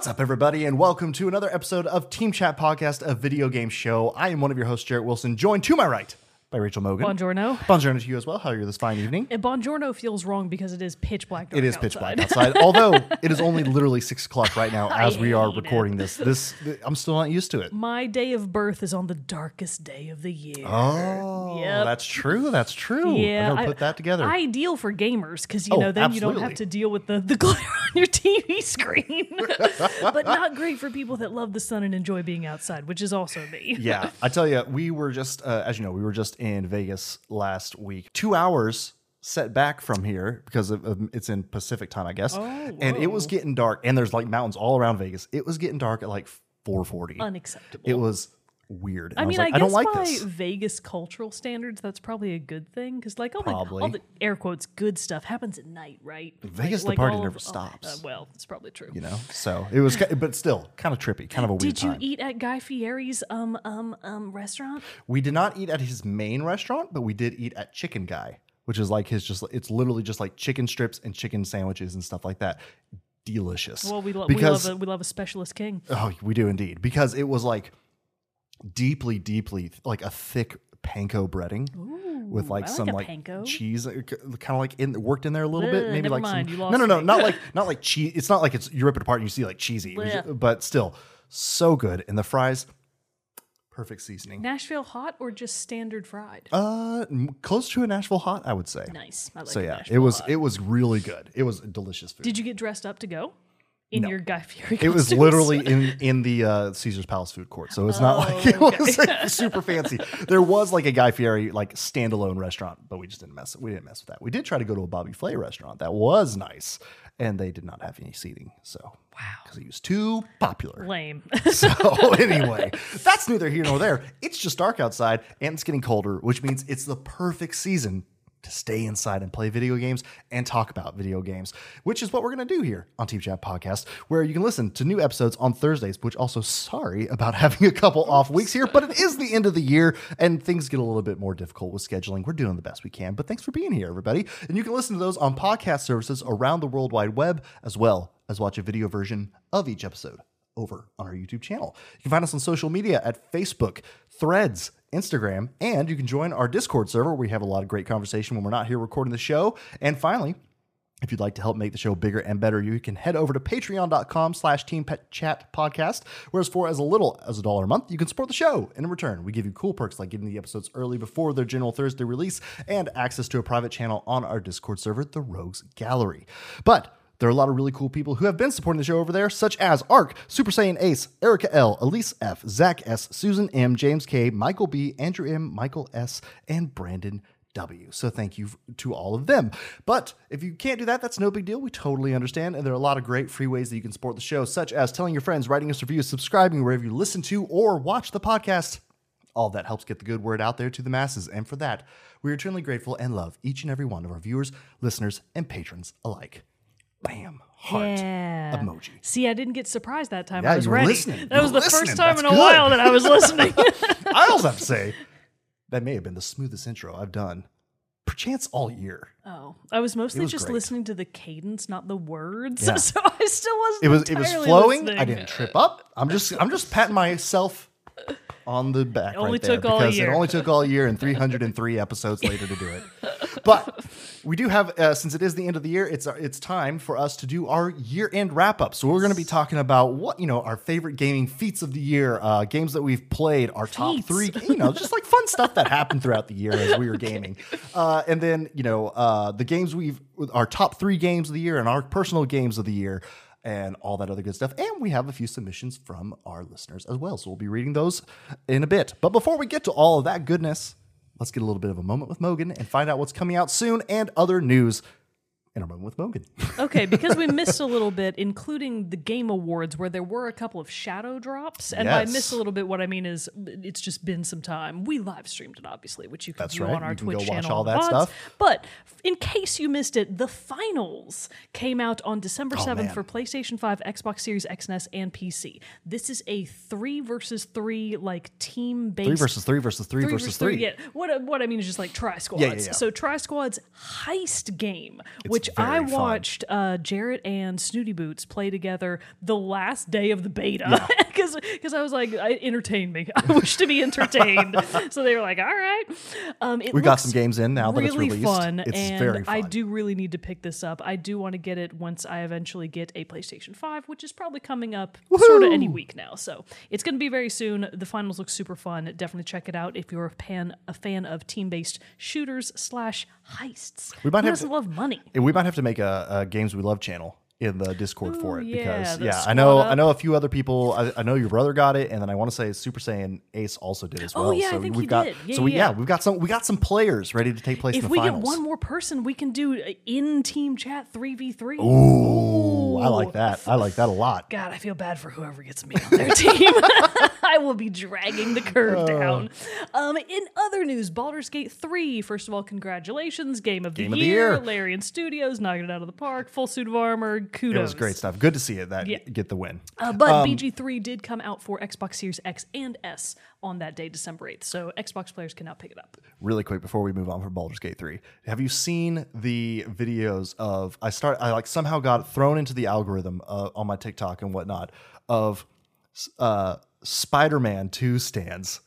What's up, everybody, and welcome to another episode of Team Chat Podcast, a video game show. I am one of your hosts, Jarrett Wilson, joined to my right by Rachel Mogan. Buongiorno. Buongiorno to you as well. How are you this fine evening? And Buongiorno feels wrong because it is pitch black. It is pitch black outside. outside, although it is only literally six o'clock right now as we are hate it. recording this. This I'm still not used to it. My day of birth is on the darkest day of the year. Oh, Yep. that's true. That's true. yeah, I put that together. Ideal for gamers because you Oh, know then you don't have to deal with the, the glare on your TV screen. but not great for people that love the sun and enjoy being outside, which is also me. yeah, I tell you, we were just, uh, as you know, we were just in Vegas last week. Two hours set back from here because of, of- it's in Pacific time, I guess. Oh, and it was getting dark, and there's like mountains all around Vegas. It was getting dark at like 4:40. Unacceptable. it was weird. And I was mean, like, I, I, don't like by this. Vegas cultural standards, that's probably a good thing because, like, all the, all the air quotes good stuff happens at night, right? Vegas, the party all never of- stops. uh, well, it's probably true. You know, so it was, ki- but still kind of trippy, kind of a weird time. Did you time. eat at Guy Fieri's um um um restaurant? We did not eat at his main restaurant, but we did eat at Chicken Guy, which is like his just it's literally just like chicken strips and chicken sandwiches and stuff like that. Delicious. Well, we, lo- we love a, we love a specialist king. oh, we do indeed because it was like deeply, deeply like a thick panko breading with like like some like panko. cheese, kind of like in worked in there a little bit. Maybe like mind, some no, no, no, me. not like not like cheese. It's not like it's you rip it apart and you see like cheesy, Blech. but still so good. And the fries, perfect seasoning. Nashville hot or just standard fried? Uh, close to a Nashville hot, I would say. nice. I like so yeah, it was hot. it was really good. It was delicious food. Did you get dressed up to go in your Guy Fieri? it was literally in in the uh, Caesar's Palace food court, so it's not like it Oh, okay. was like, super fancy. There was like a Guy Fieri like standalone restaurant, but we just didn't mess. We didn't mess with that. We did try to go to a Bobby Flay restaurant that was nice, and they did not have any seating. So wow, because he was too popular. lame. So anyway, that's neither here nor there. It's just dark outside and it's getting colder, which means it's the perfect season to stay inside and play video games and talk about video games, which is what we're going to do here on Team Chat Podcast, where you can listen to new episodes on Thursdays, which also sorry about having a couple off weeks here, but it is the end of the year and things get a little bit more difficult with scheduling. We're doing the best we can, but thanks for being here, everybody. And you can listen to those on podcast services around the World Wide Web, as well as watch a video version of each episode over on our YouTube channel. You can find us on social media at Facebook, Threads, Instagram, and you can join our Discord server we have a lot of great conversation when we're not here recording the show. And finally, if you'd like to help make the show bigger and better, you can head over to patreon.com slash team pet chat podcast, whereas for as little as a dollar a month, you can support the show. And in return, we give you cool perks like getting the episodes early before their general Thursday release and access to a private channel on our Discord server, the Rogues Gallery. But there are a lot of really cool people who have been supporting the show over there, such as Ark, Super Saiyan Ace, Erica L, Elise F, Zach S, Susan M, James K, Michael B, Andrew M, Michael S, and Brandon W. So thank you to all of them. But if you can't do that, that's no big deal. We totally understand. And there are a lot of great free ways that you can support the show, such as telling your friends, writing us reviews, subscribing wherever you listen to or watch the podcast. All that helps get the good word out there to the masses. And for that, we are eternally grateful and love each and every one of our viewers, listeners, and patrons alike. Bam. Heart Yeah. emoji. See, I didn't get surprised that time. Yeah, I was you were ready. listening. That You was the listening. first time That's in a good. while that I was listening. I also have to say, that may have been the smoothest intro I've done, perchance all year. oh, I was mostly was just great. listening to the cadence, not the words. Yeah. So I still wasn't. It was it was flowing. listening. I didn't trip up. I'm just I'm just patting myself on the back. only right there took all because year. It only took all year and 303 episodes later to do it. But we do have uh, since it is the end of the year, it's it's time for us to do our year end wrap up. So we're going to be talking about what you know our favorite gaming feats of the year, uh, games that we've played, our top Feats. three, you know, just like fun stuff that happened throughout the year as we were gaming, uh, and then you know uh, the games we've our top three games of the year and our personal games of the year and all that other good stuff. And we have a few submissions from our listeners as well. So we'll be reading those in a bit. But before we get to all of that goodness, let's get a little bit of a moment with Mogan and find out what's coming out soon and other news in our moment with Mogan. Okay, because we missed a little bit, including the Game Awards, where there were a couple of shadow drops. And by Yes. miss a little bit, what I mean is it's just been some time. We live streamed it, obviously, which you can That's view right. on our You Twitch channel. all that stuff. But in case you missed it, the finals came out on December 7th Oh, man. for PlayStation 5, Xbox Series X and S, and PC. This is a three versus three, like team based three versus three versus three, versus three. Yeah. What what I mean is just like Tri Squads. yeah, yeah. So Tri Squads heist game, which which I fun. watched uh, Jarrett and Snooty Boots play together the last day of the beta because because I was like, I, entertain me. I wish to be entertained. so they were like, all right. Um, it We got some games in now that it's really released. fun, It's and very I do really need to pick this up. I do want to get it once I eventually get a PlayStation Five, which is probably coming up sort of any week now. So it's going to be very soon. The finals look super fun. Definitely check it out if you're a fan a fan of team based shooters slash heists. We might Who have doesn't to- love money? And we might have to make a, a games we love channel in the Discord for it yeah, because yeah, I know up. I know a few other people. I, I know your brother got it, and then I want to say Super Saiyan Ace also did as Oh, well. yeah, I so think we've he got did. Yeah, so we, yeah. yeah, we've got some we got some players ready to take place If in the we finals. get one more person, we can do in team chat three v three. Ooh, I like that. I like that a lot. God, I feel bad for whoever gets me on their team. I will be dragging the Oh. curve down. Um, in other news, Baldur's Gate 3, first of all, congratulations. Game of the, Game of the year. year. Larian Studios knocking it out of the park. Full suit of armor. Kudos. It was great stuff. Good to see it that Yeah. get the win. Uh, but BG3 did come out for Xbox Series X and S on that day, December 8th. So Xbox players can now pick it up. really quick before we move on from Baldur's Gate 3. Have you seen the videos of I start I like somehow got thrown into the algorithm uh, on my TikTok and whatnot of uh Spider-Man 2 stands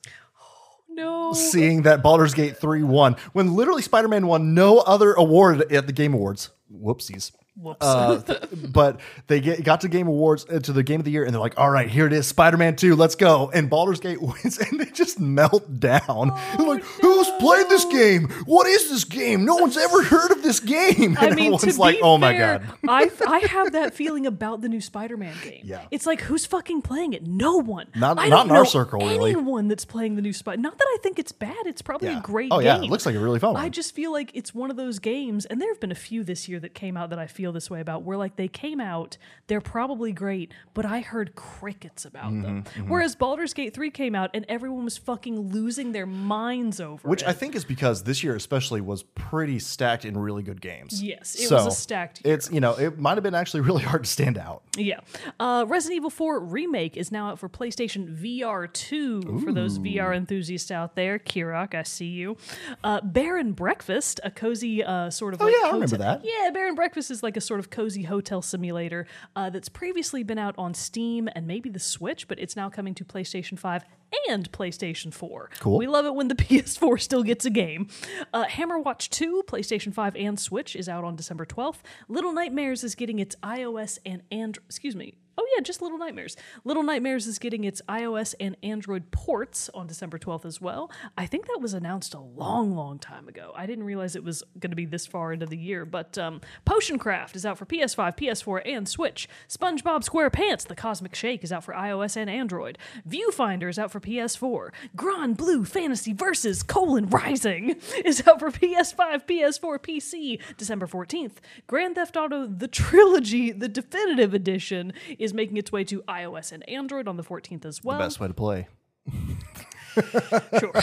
No. seeing that Baldur's Gate 3 won when literally Spider-Man won no other award at the Game Awards. Whoopsies. Whoops. Uh, th- but they get, got to Game Awards uh, to the Game of the Year, and they're like, "All right, here it is, Spider-Man Two, let's go!" And Baldur's Gate wins, and they just melt down. They're like, "Who's played this game? What is this game? No one's ever heard of this game." And I mean, to everyone's be like, "Oh my fair, god!" I I have that feeling about the new Spider-Man game. Yeah. it's like who's fucking playing it? No one. Not- I not in our know circle, really. Anyone that's playing the new Spider. Not that I think it's bad. It's probably Yeah. a great. Oh, game. yeah, it looks like a really fun one. I just feel like it's one of those games, and there have been a few this year that came out that I feel this way about. Where like they came out, they're probably great, but I heard crickets about them. Mm-hmm, Whereas Baldur's Gate Three came out, and everyone was fucking losing their minds over it. Which it. I think is because this year, especially, was pretty stacked in really good games. Yes, it was a stacked year. It's you know, it might have been actually really hard to stand out. Yeah. Uh, Resident Evil 4 Remake is now out for PlayStation VR 2 for those VR enthusiasts out there. Kirok, I see you. Uh, Bear and Breakfast, a cozy uh, sort of Oh, like. yeah, I remember that. Yeah, Bear and Breakfast is like a sort of cozy hotel simulator uh, that's previously been out on Steam and maybe the Switch, but it's now coming to PlayStation 5 and PlayStation 4. Cool. We love it when the PS4 still gets a game. Uh, Hammerwatch 2, PlayStation 5 and Switch, is out on December 12th. Little Nightmares is getting its iOS and Android. Excuse me. Oh, yeah, just Little Nightmares. Little Nightmares is getting its iOS and Android ports on December 12th as well. I think that was announced a long, long time ago. I didn't realize it was going to be this far into the year. But um, Potion Craft is out for PS5, PS4, and Switch. SpongeBob SquarePants, The Cosmic Shake, is out for iOS and Android. Viewfinder is out for PS4. Granblue Fantasy Versus colon Rising is out for PS5, PS4, PC, December 14th. Grand Theft Auto The Trilogy, the definitive edition, is making its way to iOS and Android on the 14th as well. The Best way to play. Sure.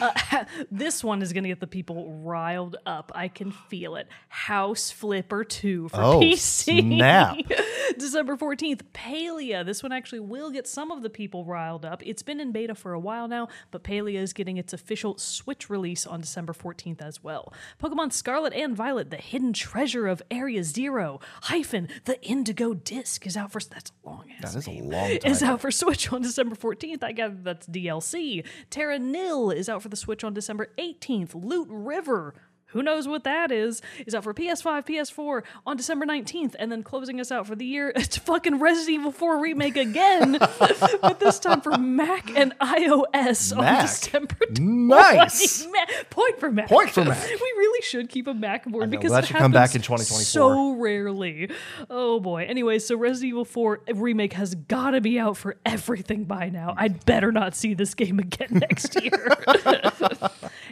Uh, this one is going to get the people riled up. I can feel it. House Flipper 2 for Oh, PC. snap. December 14th, Palia. This one actually will get some of the people riled up. It's been in beta for a while now, but Palia is getting its official Switch release on December 14th as well. Pokemon Scarlet and Violet, the hidden treasure of Area Zero, hyphen, the Indigo Disc is out for. That's a long ass That is a name. long Is out for Switch on December 14th. I gather that's DLC. Terra Nil is out for the Switch on December 18th. Loot River. Who knows what that is? Is out for PS5, PS4 on December 19th, and then closing us out for the year, it's fucking Resident Evil 4 remake again, but this time for Mac and iOS on Mac. December 20th. Nice. Ma- Point for Mac. Point for Mac. we really should keep a Mac board know, because that it should come back in 2024. So rarely. Oh boy. Anyway, so Resident Evil 4 remake has got to be out for everything by now. I'd better not see this game again next year.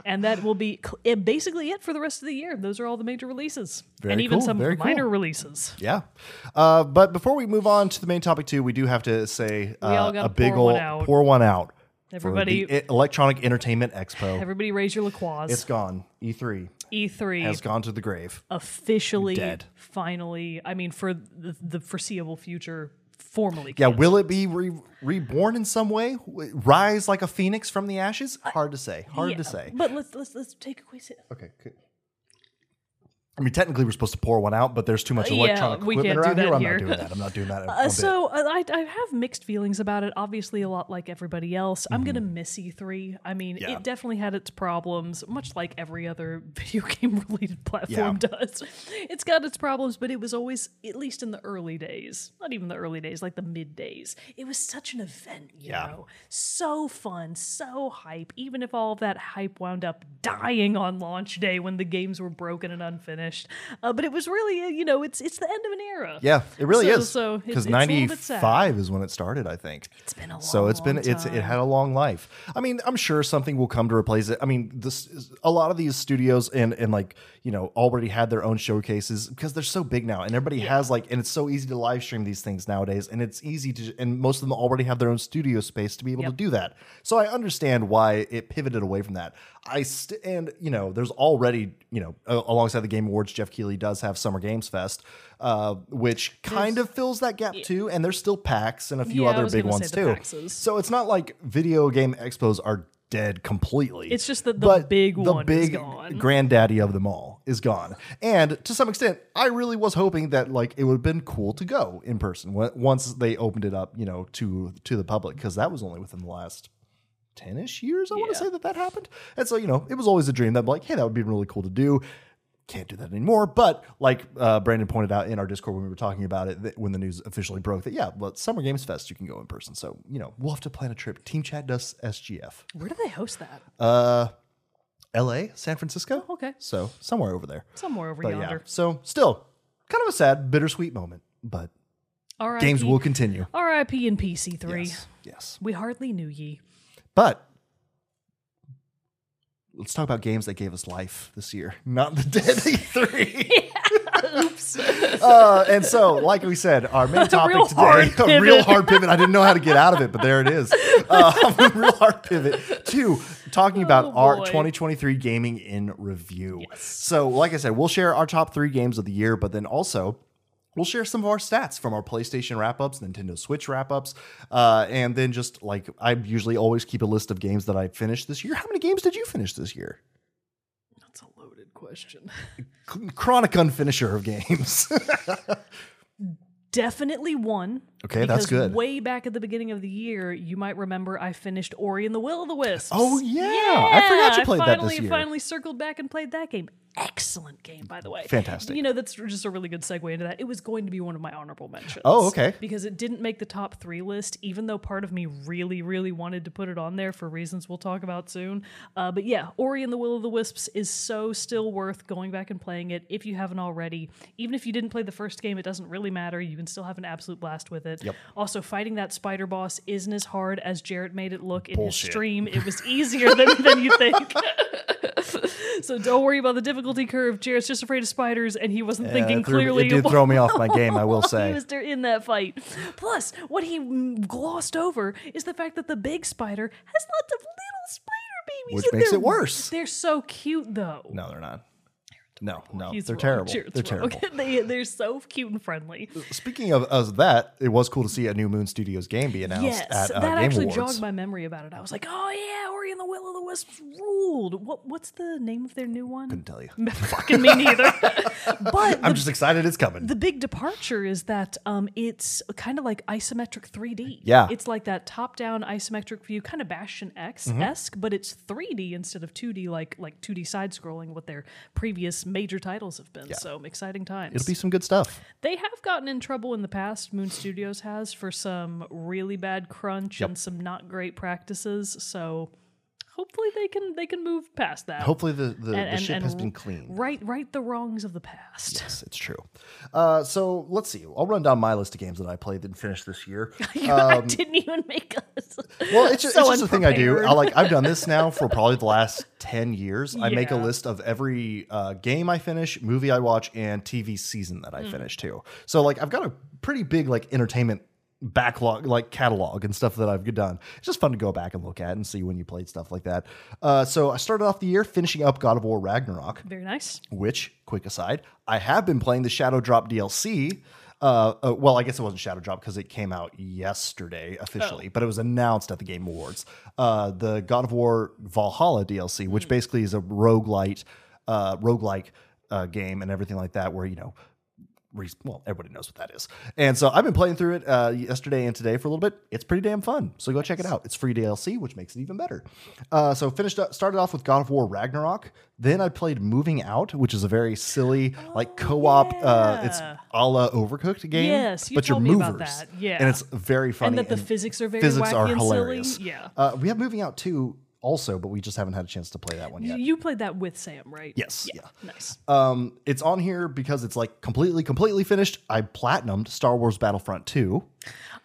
and that will be cl- eh, basically it for the rest of the year. Those are all the major releases, Very and even cool, some very minor cool. releases. Yeah. Uh, but before we move on to the main topic, too, we do have to say uh, a big one pour one out. for Everybody- the Electronic Entertainment Expo. Everybody, raise your LaCroix. it's gone. E3 E3 has gone to the grave. officially, Dead. finally. I mean, for the, the foreseeable future, formally. Yeah, will it be re- reborn in some way? Rise like a phoenix from the ashes? Hard to say. Hard Yeah, to say. But let's let's let's take a quick. sit. Okay. Good. I mean, technically, we're supposed to pour one out, but there's too much Uh, yeah, electronic equipment around here. I'm here. not doing that. I'm not doing that. Uh, so uh, I, I have mixed feelings about it. Obviously, a lot like everybody else. I'm gonna miss E3. I mean, Mm-hmm. Yeah. it definitely had its problems, much like every other video game related platform does. It's got its problems, but it was always, at least in the early days, not even the early days, like the mid days, it was such an event. You Yeah. know, so fun, so hype. Even if all of that hype wound up dying on launch day when the games were broken and unfinished, uh, but it was really, uh, you know, it's it's the end of an era. Yeah, it really So- is. so because it's a little bit sad. '95 is when it started, I think. It's been a long, so it's been long it's it had a long life. I mean, I'm sure something will come to replace it. I mean, this is- a lot of these studios and and like you know already had their own showcases because they're so big now, and everybody has like, and it's so easy to live stream these things nowadays, and it's easy to, and most of them already have their own studio space to be able Yep. to do that. So I understand why it pivoted away from that. I st- and you know, there's already you know alongside the Game Awards, Geoff Keighley does have Summer Games Fest, uh, which kind of fills that gap too, and there's still PAX and a few Yeah, other big ones too. PAXs. So it's not like video game expos are dead completely. It's just that the But big the one is big gone. granddaddy of them all is gone. And to some extent, I really was hoping that like it would have been cool to go in person once they opened it up, you know, to to the public because that was only within the last 10ish years I want to say that that happened. And so, you know, it was always a dream that like, hey, that would be really cool to do. Can't do that anymore. But like uh, Brandon pointed out in our Discord when we were talking about it, that when the news officially broke, that yeah, well, Summer Games Fest you can go in person. So you know we'll have to plan a trip. Team Chat does SGF. Where do they host that? Uh, L.A., San Francisco. okay. so somewhere over there. Somewhere over But yeah, yonder. so still kind of a sad, bittersweet moment. But R.I.P. games will continue. R.I.P. and PC3. Yes, yes. We hardly knew ye. But let's talk about games that gave us life this year, not the Dead Three. Oops. uh, and so, like we said, our main topic real today, a real hard pivot. I didn't know how to get out of it, but there it is. Uh, a real hard pivot to talking about Oh, our 2023 gaming in review. So, like I said, we'll share our top three games of the year, but then also. We'll share some of our stats from our PlayStation wrap ups, Nintendo Switch wrap ups, uh, and then just like I usually always keep a list of games that I finished this year. How many games did you finish this year? That's a loaded question. Chronic unfinisher of games. Definitely one. Okay, that's good. Way back at the beginning of the year, you might remember I finished Ori and the Will of the Wisps. Oh, yeah. yeah, I forgot you I played that this finally, year. Finally circled back and played that game. Excellent game, by the way. Fantastic. You know, that's just a really good segue into that. It was going to be one of my honorable mentions. Oh, okay. Because it didn't make the top three list, even though part of me really, really wanted to put it on there for reasons we'll talk about soon. Uh, but yeah, Ori and the Will of the Wisps is so still worth going back and playing it if you haven't already. Even if you didn't play the first game, it doesn't really matter. You can still have an absolute blast with it. Yep. Also, fighting that spider boss isn't as hard as Jarrett made it look in Bullshit. his stream. It was easier than, than you think. so don't worry about the difficulty curve. Jarrett's just afraid of spiders, and he wasn't thinking it, threw clearly. it did throw me off my game, I will say. he was there in that fight. Plus, what he mm, glossed over is the fact that the big spider has lots of little spider babies, Which makes it worse. They're so cute, though. No, they're not. No, no, He's they're wrong. terrible. Jarrett's they're wrong. terrible. they they're so cute and friendly. Speaking of, of that, it was cool to see a new Moon Studios game be announced Yes, at uh, that Game actually Awards. jogged my memory about it. I was like, oh yeah, Ori and the Will of the Wisps ruled. What what's the name of their new one? Couldn't tell you. Fucking me neither. but I'm the, just excited it's coming. the big departure is that um, it's kind of like isometric 3D. Yeah. it's like that top-down isometric view, kind of Bastion X esque, but it's 3D instead of 2D, like like 2D side scrolling. What their previous major titles have been. So exciting times. It'll be some good stuff. They have gotten in trouble in the past, Moon Studios has, for some really bad crunch Yep. and some not great practices. So hopefully they can they can move past that. Hopefully the, the, the And- and- ship and has been cleaned. Right right the wrongs of the past. Yes, it's true. Uh, so let's see. I'll run down my list of games that I played and finished this year. I didn't even make us. Well, it's just, so it's just a thing I do. I like I've done this now for probably the last ten years. I make a list of every uh, game I finish, movie I watch, and TV season that I Hmm. finish too. So like I've got a pretty big like entertainment backlog, like catalog and stuff that I've done. It's just fun to go back and look at and see when you played stuff like that. Uh, so I started off the year finishing up God of War Ragnarok Very nice. which, quick aside, I have been playing the Shadow Drop DLC. Uh, uh, well, I guess it wasn't Shadow Drop because it came out yesterday officially, but it was announced at the Game Awards. Uh, the God of War Valhalla DLC, which basically is a roguelite, uh, roguelike uh, game and everything like that, where you know. Well, everybody knows what that is, and so I've been playing through it uh, yesterday and today for a little bit. It's pretty damn fun, so go check it out. It's free DLC, which makes it even better. Uh, so finished, up, started off with God of War Ragnarok. Then I played Moving Out, which is a very silly, like co-op. Uh, it's yeah. a la Overcooked game. Yes, you but you're told about movers. that. Yeah. and it's very funny. and that the physics are very physics wacky are and hilarious. silly. Yeah. Uh, we have Moving Out too, also, but we just haven't had a chance to play that one yet. You played that with Sam, right? Yes, Yeah. Nice. Um, it's on here because it's like completely, completely finished. I platinumed Star Wars Battlefront 2.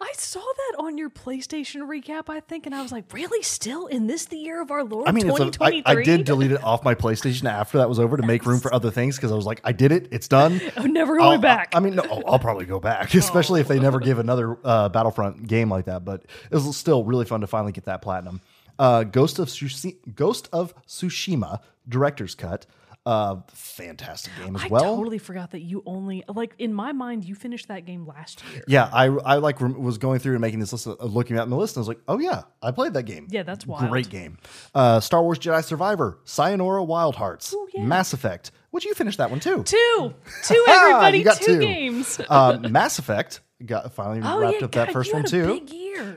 I saw that on your PlayStation recap, I think, and I was like, really? Still in this the year of our Lord I mean, it's a, I, 2023? I did delete it off my PlayStation after that was over to make room for other things because I was like, I did it, it's done. I'm never I'll- going back. I, I mean, no, I'll, I'll probably go back, especially if they never give another uh, Battlefront game like that. But it was still really fun to finally get that platinum. Uh, Ghost of Tsushi- Ghost of Tsushima director's cut, uh, fantastic game as I well. I totally forgot that you only like in my mind you finished that game last year. Yeah, I I like rem- was going through and making this list, uh, looking at my list, and I was like, oh yeah, I played that game. Yeah, that's wild. Great game. Uh, Star Wars Jedi Survivor, Sayonara Wild Hearts, Ooh, yeah. Mass Effect. Would you finish that one too? Two, two, everybody, got two, two. games. uh, Mass Effect got finally Oh wrapped yeah, up that first one too.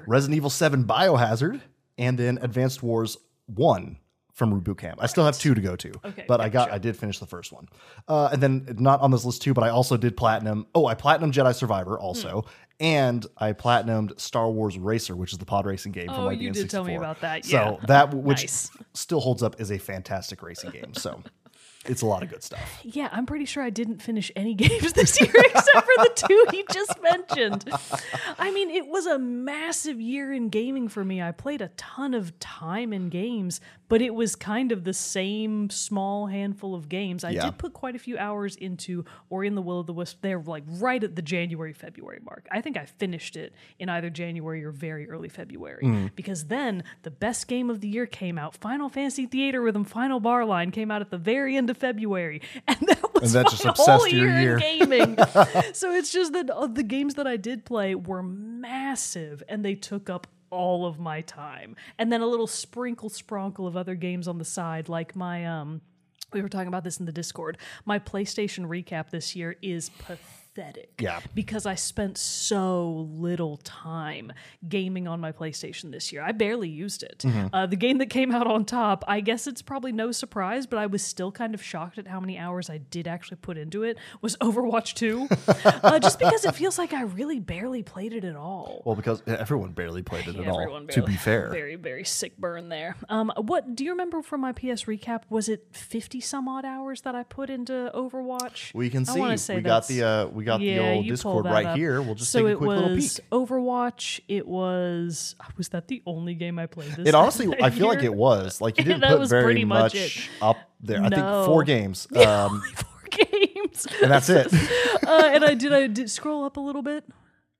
Resident Evil Seven Biohazard, and then Advanced Wars One from Reboot Camp. I still have two to go to, Okay, but I got gotcha. I did finish the first one, uh, and then not on this list too, but I also did platinum. Oh, I platinum Jedi Survivor also, Hmm. and I platinumed Star Wars Racer, which is the pod racing game from Oh, like the you N64. tell me about that, So that which Nice. still holds up as a fantastic racing game. So it's a lot of good stuff. Yeah, I'm pretty sure I didn't finish any games this year except for the two he just mentioned. I mean, it was a massive year in gaming for me. I played a ton of time in games, but it was kind of the same small handful of games. I Yeah. did put quite a few hours into Ori and the Will of the Wisp. They're like right at the January February mark. I think I finished it in either January or very early February Mm. because then the best game of the year came out. Final Fantasy Theatrhythm Final Bar Line came out at the very end of February, and that was And that my just whole year, year. in gaming. so it's just that uh, the games that I did play were massive, and they took up all of my time, and then a little sprinkle spronkle of other games on the side, like my um. We were talking about this in the Discord. My PlayStation recap this year is pathetic. Yeah. Because I spent so little time gaming on my PlayStation this year. I barely used it. Mm-hmm. Uh, the game that came out on top, I guess it's probably no surprise, but I was still kind of shocked at how many hours I did actually put into it, was Overwatch 2. uh, just because it feels like I really barely played it at all. Well, because everyone barely played it at all. To be fair, Very, very sick burn there. Um, what do you remember from my PS recap? Was it 50 some odd hours that I put into Overwatch? we can I see we got the uh, we got the yeah, old you pull Discord that right up. here. We'll just so take a quick little peek. was Overwatch. It was was that the only game I played this? It honestly, that I feel like it was like you didn't put very much, much up there. I think four games, um, four games. and that's it. uh, and I did I did scroll up a little bit.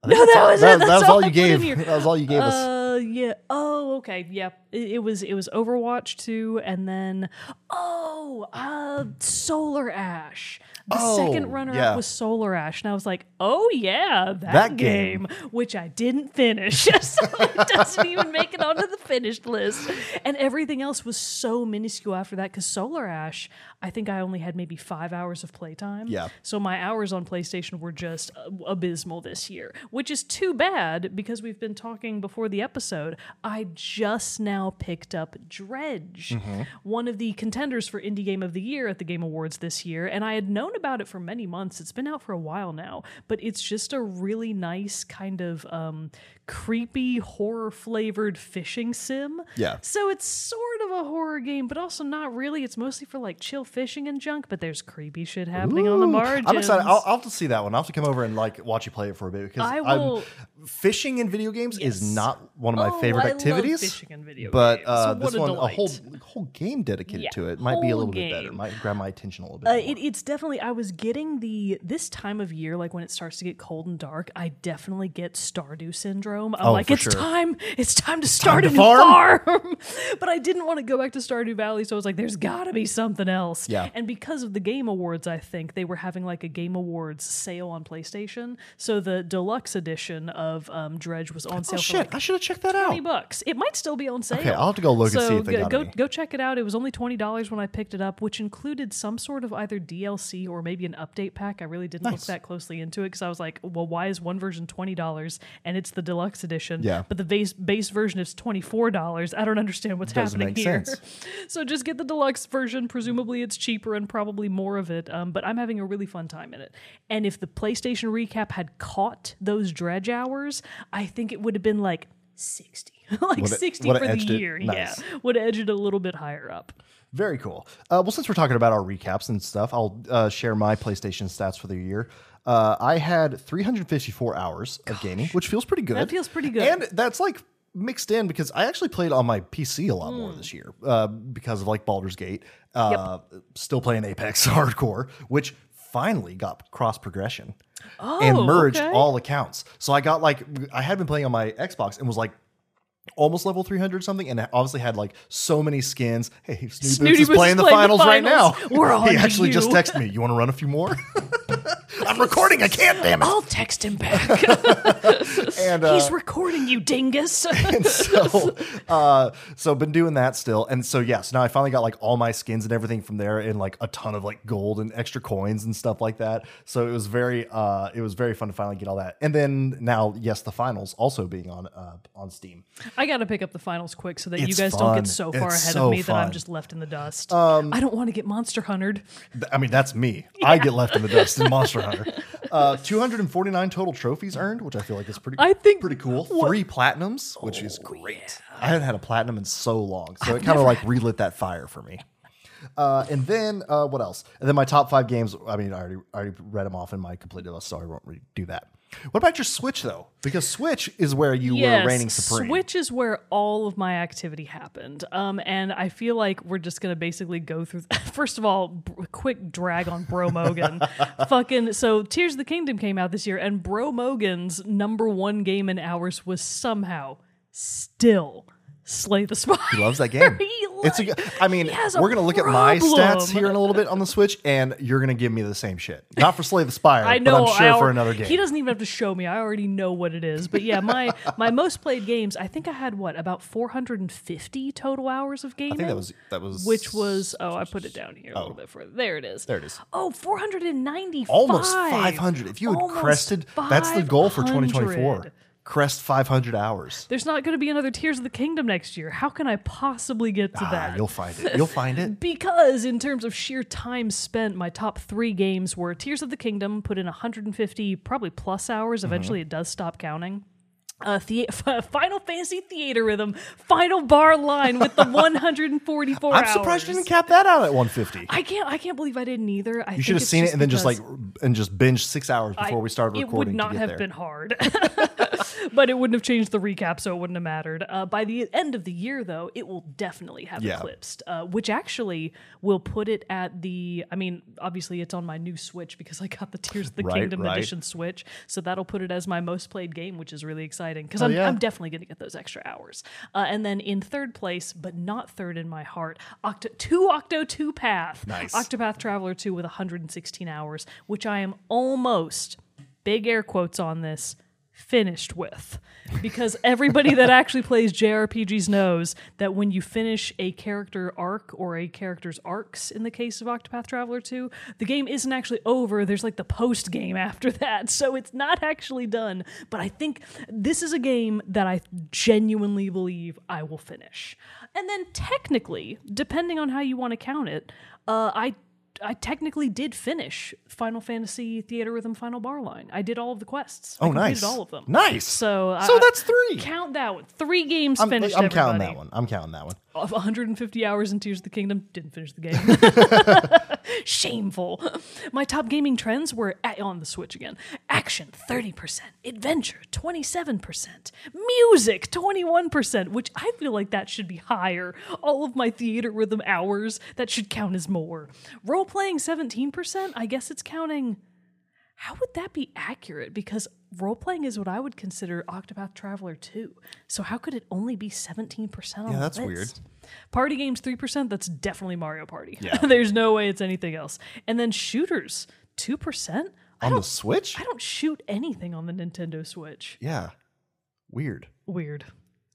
No, that was it. that, That's was all all you gave. That was all you gave us. Uh, yeah. Oh, okay. Yeah. It, was it was Overwatch 2 and then oh, uh Solar Ash. The Oh, second runner yeah. up was Solar Ash. And I was like, "Oh yeah, that, That game. game. which I didn't finish. so it doesn't even make it onto the finished list. And everything else was so minuscule after that cuz Solar Ash, I think I only had maybe 5 hours of playtime. Yeah. So my hours on PlayStation were just uh, abysmal this year, which is too bad because we've been talking before the episode. I just now picked up Dredge, Mm-hmm. one of the contenders for Indie Game of the Year at the Game Awards this year, and I had known about it for many months. It's been out for a while now, but it's just a really nice kind of um, creepy horror flavored fishing sim. Yeah. So it's sort of a horror game, but also not really. It's mostly for like chill fishing and junk, but there's creepy shit happening on the Ooh, margins. I'm excited. I'll, I'll have to see that one. I'll have to come over and like watch you play it for a bit because I I'm- fishing in video games is not one of my Oh, favorite activities. fishing in video but uh, this a one, a whole whole game dedicated Yeah, to it, might be a little bit better. game. Might grab my attention a little bit. Uh, it, it's definitely. I was getting the this time of year, like when it starts to get cold and dark. I definitely get Stardew syndrome. I'm Oh, like, it's sure. time. It's time to start to a new farm." farm. but I didn't want to go back to Stardew Valley, so I was like, there's got to be something else. Yeah. And because of the Game Awards, I think they were having like a Game Awards sale on PlayStation. So the deluxe edition of um, Dredge was on sale Oh for shit! like I should have checked that out. 20 bucks. It might still be on sale. Okay, I'll have to go look and so see if they go, got go, any. go check it out. It was only twenty dollars when I picked it up, which included some sort of either DLC or maybe an update pack. I really didn't look that closely into it because I was like, well, why is one version twenty dollars and it's the deluxe edition? Yeah. but the base base version is twenty four dollars. I don't understand what's Doesn't happening here. sense. so just get the deluxe version. Presumably it's cheaper and probably more of it. Um, but I'm having a really fun time in it. And if the PlayStation recap had caught those dredge hours, I think it would have been like. 60 like Would've- 60 would've for the year Nice. yeah would have edged it a little bit higher up Very cool. Uh, well, since we're talking about our recaps and stuff, I'll uh, share my PlayStation stats for the year. Uh, I had 354 hours of gaming, which feels pretty good. That feels pretty good. And that's like mixed in because I actually played on my PC a lot Hmm. more this year uh, because of like Baldur's Gate. Uh, Still playing Apex Hardcore, which finally got cross progression and Oh, merged okay. all accounts. So I got like I had been playing on my Xbox and was like almost level 300 something and obviously had like so many skins hey snooty, Snooty boots is playing is the playing the finals, right now. We're on he actually just texted me you want to run a few more recording i can't damn it I'll text him back. and uh, He's recording you, dingus. and so uh so been doing that still and so yes now i finally got like all my skins and everything from there and like a ton of like gold and extra coins and stuff like that so it was very uh it was very fun to finally get all that and then now yes the finals also being on uh on steam I got to pick up the finals quick so that you It's guys don't get so far It's ahead so of me that I'm just left in the dust. I don't want to get monster huntered. I mean, that's me. I get left in the dust in Monster Hunter. Uh, 249 total trophies earned, which I feel like is pretty. I think- pretty cool. what- Three platinums, which is great. I haven't had a platinum in so long, so it kind of like relit that fire for me. Uh, and then uh, what else? And then my top five games. I mean, I already I already read them off in my completed list, so I won't redo that. What about your Switch though? Because Switch is where you were reigning supreme. Switch is where all of my activity happened. Um, and I feel like we're just gonna basically go through. First of all, b- quick drag on Bro Mogan. Fucking so, Tears of the Kingdom came out this year, and Bro Mogan's number one game in hours was somehow still Slay the Spire. He loves that game. He it's a. I mean, he has a we're gonna look at my stats here in a little bit on the Switch, and you're gonna give me the same shit. Not for Slay the Spire, I know. but I'm sure al- for another game. He doesn't even have to show me. I already know what it is. But yeah, my my most played games. I think I had what about 450 total hours of gaming. I think that was that was which was oh I put it down here a little oh. bit further. There it is. There it is. Oh, 495. almost 500. If you had Almost crested, that's the goal for 2024. 500. Crest 500 hours. There's not going to be another Tears of the Kingdom next year. How can I possibly get to Ah, that? you'll find it. You'll find it. because in terms of sheer time spent, my top three games were Tears of the Kingdom, put in 150 probably plus hours. Mm-hmm. Eventually, it does stop counting. Uh, the- Final Fantasy Theatrhythm, Final Bar Line with the 144 I'm surprised you hours. didn't cap that out at 150. I can't. I can't believe I didn't either. I You should have seen it and then just like and just binge six hours before we started It recording would not to get have there. been hard, but it wouldn't have changed the recap, so it wouldn't have mattered. Uh, by the end of the year, though, it will definitely have Yeah. eclipsed, uh, which actually will put it at the. I mean, obviously, it's on my new Switch because I got the Tears of the Right, Kingdom right. Edition Switch, so that'll put it as my most played game, which is really exciting because Oh, I'm, yeah. I'm definitely going to get those extra hours. Uh, and then in third place, but not third in my heart, Octo two Octo two Path, Nice. Octopath Traveler 2 with 116 hours, which I am almost, big air quotes on this, finished with. Because everybody that actually plays JRPGs knows that when you finish a character arc or a character's arcs in the case of Octopath Traveler 2, the game isn't actually over. There's like the post game after that. So it's not actually done. But I think this is a game that I genuinely believe I will finish. And then technically, depending on how you want to count it, uh, I I technically did finish Final Fantasy Theatrhythm Final Bar Line. I did all of the quests. I Oh, completed nice. all of them. Nice. So So I- that's three. Count that one. Three games I'm, finished. I'm counting that one. I'm counting that one. Of 150 hours in Tears of the Kingdom, didn't finish the game. Shameful. My top gaming trends were on the Switch again. Action 30%, adventure 27%, music 21%, which I feel like that should be higher. All of my Theatrhythm hours, that should count as more. Role playing 17%, I guess it's counting. How would that be accurate? Because role playing is what I would consider Octopath Traveler 2. So how could it only be 17% on Yeah, the that's list? weird. Party games 3%, that's definitely Mario Party. Yeah. There's no way it's anything else. And then shooters 2%? I On don't, the Switch? I don't shoot anything on the Nintendo Switch. Yeah. Weird. Weird.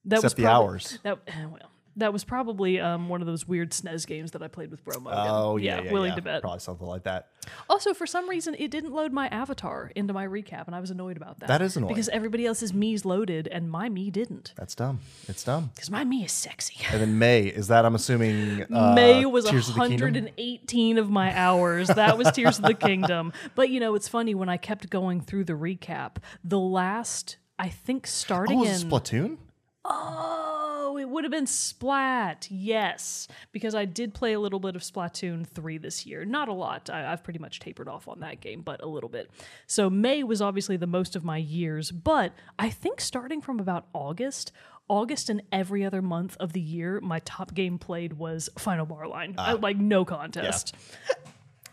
That Except was the probably- hours. That eh, well, that was probably um, one of those weird SNES games that I played with Bro Mogan. Oh yeah, yeah, willing yeah. to bet. Probably something like that. Also, for some reason, it didn't load my avatar into my recap, and I was annoyed about that. That is annoying. because everybody else's Mii's loaded, and my Mii didn't. That's dumb. It's dumb. Because my Mii is sexy. And then May is that I'm assuming uh, May was Tears of the Kingdom? 118 of my hours. That was Tears of the Kingdom. But you know, it's funny when I kept going through the recap. The last, I think, starting Oh, in Splatoon? Oh, it would have been Splat. Yes, because I did play a little bit of Splatoon 3 this year. Not a lot. I, I've pretty much tapered off on that game, but a little bit. So May was obviously the most of my years, but I think starting from about August, August and every other month of the year, my top game played was Final Bar Line. Ah. I, like no contest.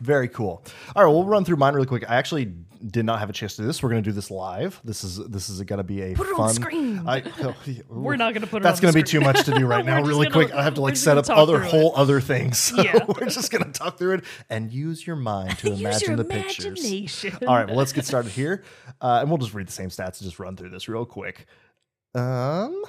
Very cool. All right, we'll run through mine really quick. I actually did not have a chance to do this. We're going to do this live. This is this is going to be a Put it fun. on screen. I, oh, We're not gonna put it That's going to be too much to do right now. Really gonna- quick, I have to like set up other through it. whole other things. So Yeah. we're just going to talk through it and use your mind to imagine the pictures. All right, well, let's get started here, uh, and we'll just read the same stats and just run through this real quick. Um,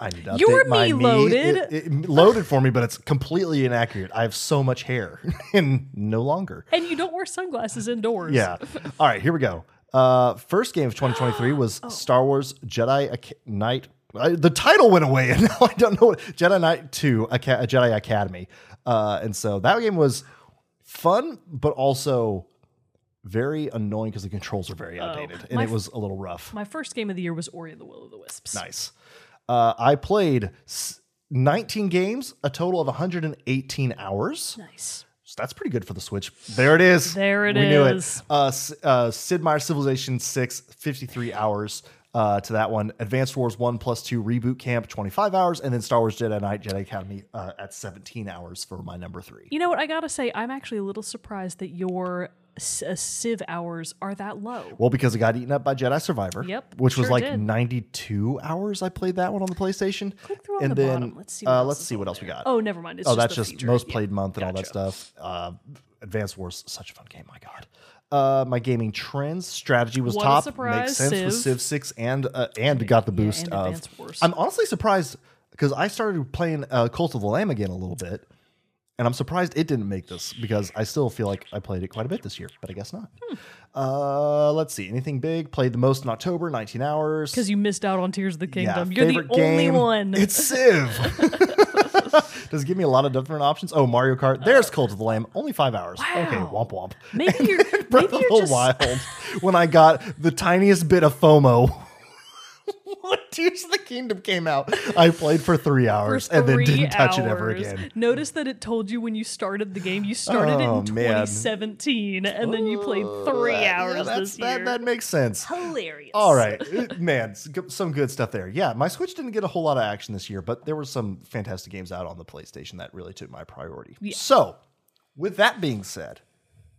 I need to update Your my Mii loaded. It, it loaded for me, but it's completely inaccurate. I have so much hair, and no longer. And you don't wear sunglasses indoors. Yeah. All right, here we go. Uh, first game of 2023 was Oh. Star Wars Jedi Ac- Knight. I, the title went away, and now I don't know what Jedi Knight 2 Aca- Jedi Academy. Uh, and so that game was fun, but also very annoying because the controls are very outdated, and Oh, my it was a little rough. My first game of the year was Ori and the Will of the Wisps. Nice. Uh, I played 19 games, a total of 118 hours. Nice. So that's pretty good for the Switch. There it is. There it we knew it. Uh, uh, Sid Meier's Civilization 6, 53 hours uh, to that one. Advanced Wars 1 plus 2 Reboot Camp, 25 hours. And then Star Wars Jedi Knight, Jedi Academy uh, at 17 hours for my number three. You know what? I gotta say, I'm actually a little surprised that your uh, Civ hours are that low. Well, because it got eaten up by Jedi Survivor. Yep, Which was like did. 92 hours I played that one on the PlayStation. Click through on and the then, bottom. Let's see what uh, else let's see what else we got. Oh, never mind. It's oh, just that's just featured. most Yeah. played month and all that stuff. Uh, Advanced Wars, such a fun game. My God. Uh, my gaming trends strategy was What top. Makes sense with Civ. Civ six and uh, and got the boost and of. I'm honestly surprised because I started playing uh, Cult of the Lamb again a little bit, and I'm surprised it didn't make this because I still feel like I played it quite a bit this year, but I guess not. Hmm. Uh, let's see, anything big? Played the most in October, 19 hours. Because you missed out on Tears of the Yeah, Kingdom. You're the favorite only one. It's Civ. Does it give me a lot of different options? Oh, Mario Kart. There's Cult of the Lamb. Only five hours. Wow. Okay, womp womp. maybe you're Breath maybe you're the just Wild. When I got the tiniest bit of FOMO. when Tears of the Kingdom came out, I played for three for hours and then didn't touch it ever again. Notice that it told you when you started the game. You started Oh, it in man. 2017, and then you played three yeah, hours this year. That, that makes sense. Hilarious. All right, Uh, man, some good stuff there. Yeah, my Switch didn't get a whole lot of action this year, but there were some fantastic games out on the PlayStation that really took my priority. So, with that being said,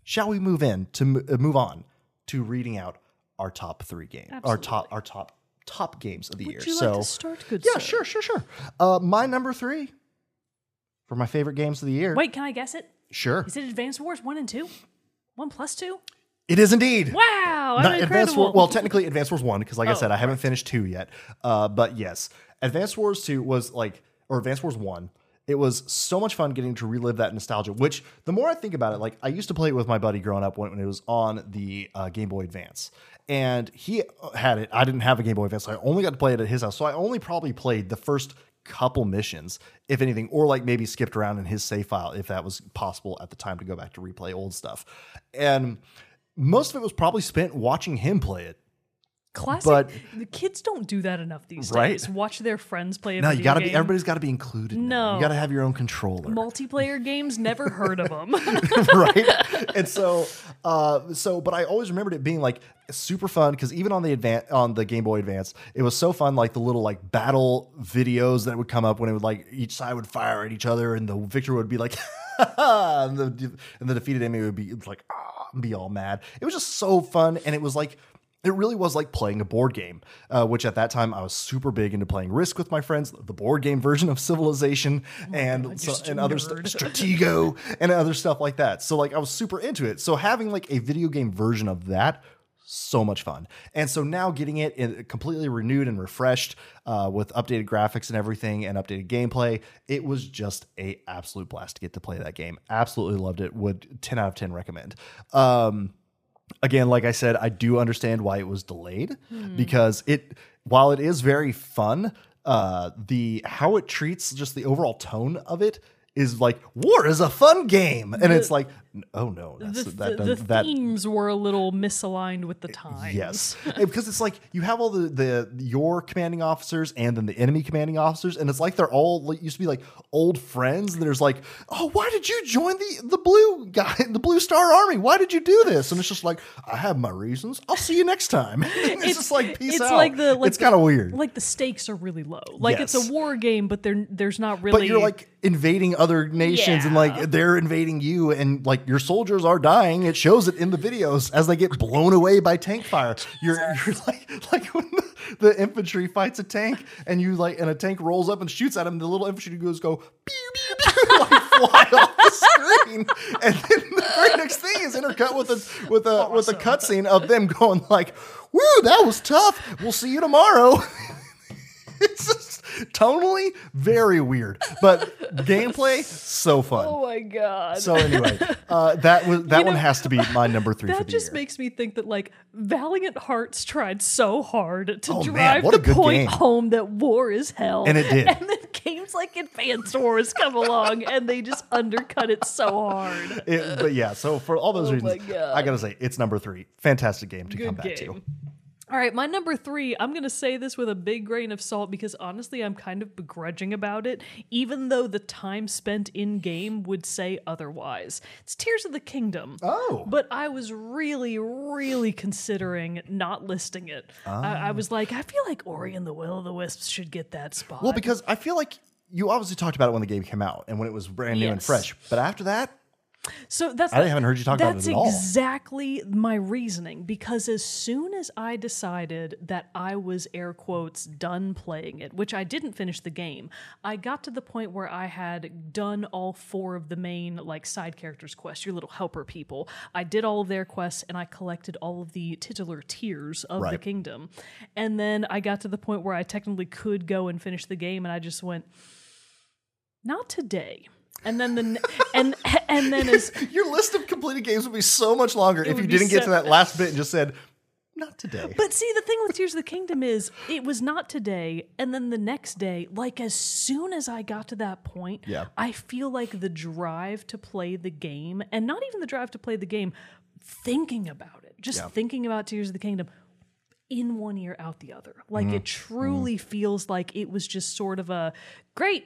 shall we move in to uh, move on to reading out our top three games, our top our top top games of the year. Would you so, like to start, good yeah, sir? sure, sure, sure. Uh, my number three for my favorite games of the year. Wait, can I guess it? sure, Is it Advanced Wars 1 and 2? 1 plus 2? it is indeed. Wow, Not Advanced incredible. War, well, technically Advanced Wars one because, like I Oh, said, I haven't finished two yet. Uh, but yes, Advanced Wars two was like, or Advanced Wars one. It was so much fun getting to relive that nostalgia. Which the more I think about it, like I used to play it with my buddy growing up when, when it was on the uh, Game Boy Advance, and he had it. I didn't have a Game Boy Advance, so I only got to play it at his house. So I only probably played the first couple missions, if anything, or like maybe skipped around in his save file if that was possible at the time to go back to replay old stuff. And most of it was probably spent watching him play it. Classic. but- the kids don't do that enough these Right? days. Watch their friends play a No, you gotta game. be. Everybody's got to be included. now. No. you got to have your own controller, Multiplayer games, never heard of them. right? And so, uh, so, but I always remembered it being like super fun because even on the advan on the Game Boy Advance, it was so fun. Like the little like battle videos that would come up when it would like each side would fire at each other, and the victor would be like, and the and the defeated enemy would be like, ah, be all mad. It was just so fun, and it was like. It really was like playing a board game, uh, which at that time I was super big into playing Risk with my friends, the board game version of Civilization, and God, so, you're such a and other stuff. Stratego, and other stuff like that. So like I was super into it. So having like a video game version of that, so much fun. And so now getting it in, completely renewed and refreshed uh, with updated graphics and everything and updated gameplay, it was just a absolute blast to get to play that game. Absolutely loved it. Would 10 out of 10 recommend. Um, again, like I said, I do understand why it was delayed because it, while it is very fun, uh, the how it treats just the overall tone of it is like war is a fun game, and it's like, oh no, that's The, that the, that themes were a little misaligned with the times. Yes, because it's like you have all the the your commanding officers and then the enemy commanding officers, and it's like they're all like, used to be like old friends. And there's like, oh, why did you join the the blue guy, the Blue Star Army? Why did you do this? And it's just like, I have my reasons. I'll see you next time. it's, just like peace it's out. like the like it's kind of weird. Like the stakes are really low. Like it's a war game, but there there's not really. but you're like invading other nations and like they're invading you and like your soldiers are dying. It shows it in the videos as they get blown away by tank fire. You're you're like like when the, the infantry fights a tank and you like and a tank rolls up and shoots at him the little infantry goes go pew pew pew like fly off the screen. And then the very next thing is intercut with a with a with a cutscene of them going like woo that was tough. We'll see you tomorrow. It's just tonally very weird, but gameplay so fun. oh my god. So anyway, uh, that was that You one know, has to be my number three for that just year. makes me think that like Valiant Hearts tried so hard to Oh, drive a the point game. home that war is hell, And it did. And then games like Advanced Wars come along and they just undercut it so hard. It- but yeah, so for all those Oh reasons. I gotta say it's number three. Fantastic game to come back game. to. All right, my number three, I'm going to say this with a big grain of salt because honestly, I'm kind of begrudging about it, even though the time spent in game would say otherwise. It's Tears of the Kingdom. Oh. But I was really, really considering not listing it. I, I ah. was like, I feel like Ori and the Will of the Wisps should get that spot. Well, because I feel like you obviously talked about it when the game came out and when it was brand new and fresh, but after that, So that's I haven't heard you talk about it at all. exactly my reasoning because as soon as I decided that I was air quotes done playing it, which I didn't finish the game, I got to the point where I had done all four of the main like side characters quests, your little helper people. I did all of their quests and I collected all of the titular tiers of the kingdom. And then I got to the point where I technically could go and finish the game and I just went not today. And then the and and then as your list of completed games would be so much longer if you didn't get so- to that last bit and just said, "Not today." But see, the thing with Tears of the Kingdom is it was not today, and then the next day, like as soon as I got to that point, Yeah. I feel like the drive to play the game, and not even the drive to play the game, thinking about it, just Yeah. thinking about Tears of the Kingdom, in one ear, out the other. Like Mm-hmm. it truly feels like it was just sort of a great,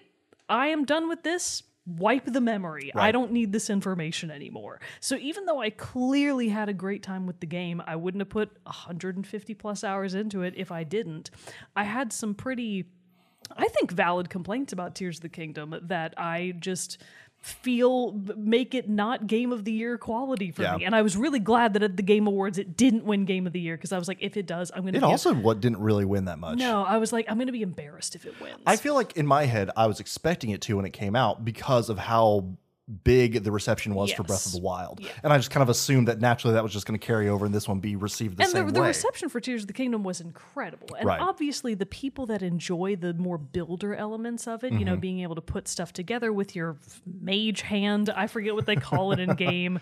I am done with this. Wipe the memory. I don't need this information anymore. So even though I clearly had a great time with the game, I wouldn't have put 150 plus hours into it if I didn't. I had some pretty I think valid complaints about Tears of the Kingdom that I just feel make it not game of the year quality for Yeah. me. And I was really glad that at the Game Awards it didn't win game of the year because I was like if it does, I'm going to it also what didn't really win that much. No, I was like I'm going to be embarrassed if it wins. I feel like in my head, I was expecting it to when it came out because of how big the reception was for Breath of the Wild. Yeah. And I just kind of assumed that naturally that was just going to carry over and this one be received the and same the, the way. reception for Tears of the Kingdom was incredible. And Right. obviously, the people that enjoy the more builder elements of it, you Mm-hmm. know, being able to put stuff together with your mage hand, I forget what they call it in game,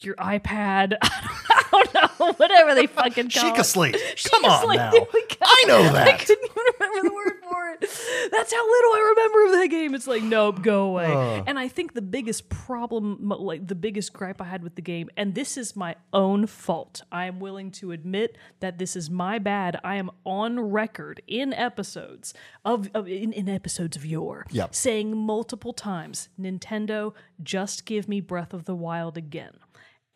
your iPad, I don't know, whatever they fucking call Sheikah it. Slate. Come on now. go. I know that. I couldn't even remember the word That's how little I remember of that game. It's like, nope, go away. And I think the biggest problem, like the biggest gripe I had with the game, and this is my own fault. I am willing to admit that this is my bad. I am on record in episodes of, of in, in episodes of yore, Yep. saying multiple times, Nintendo, just give me Breath of the Wild again.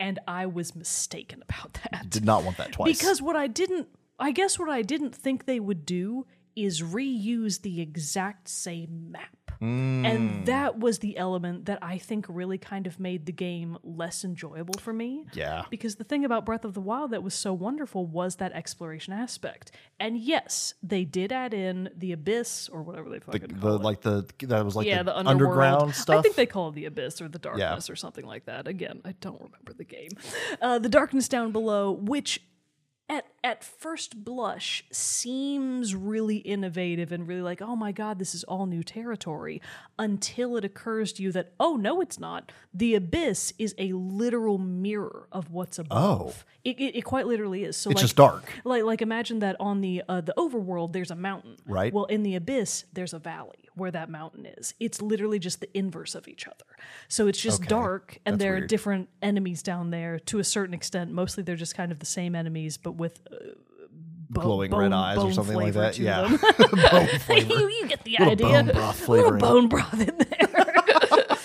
And I was mistaken about that. Did not want that twice. Because what I didn't, I guess what I didn't think they would do is reuse the exact same map. Mm. And that was the element that I think really kind of made the game less enjoyable for me. Yeah. Because the thing about Breath of the Wild that was so wonderful was that exploration aspect. And yes, they did add in the abyss or whatever they fucking the call it. like the that was like yeah, the, the, underworld. underground stuff. I think they call it the abyss or the darkness or something like that. Again, I don't remember the game. Uh, the darkness down below, which at at first blush seems really innovative and really like oh my god this is all new territory until it occurs to you that oh no it's not. The abyss is a literal mirror of what's above. It, it, it quite literally is. So It's like just dark. like like imagine that on the uh, the overworld there's a mountain. Right. well in the abyss there's a valley where that mountain is. It's literally just the inverse of each other. So it's just Okay. dark and That's there are different enemies down there. To a certain extent mostly they're just kind of the same enemies but with uh, bo- Glowing bone- red eyes or something like that. Yeah. you, you get the Little idea bone broth flavoring, little bone broth in there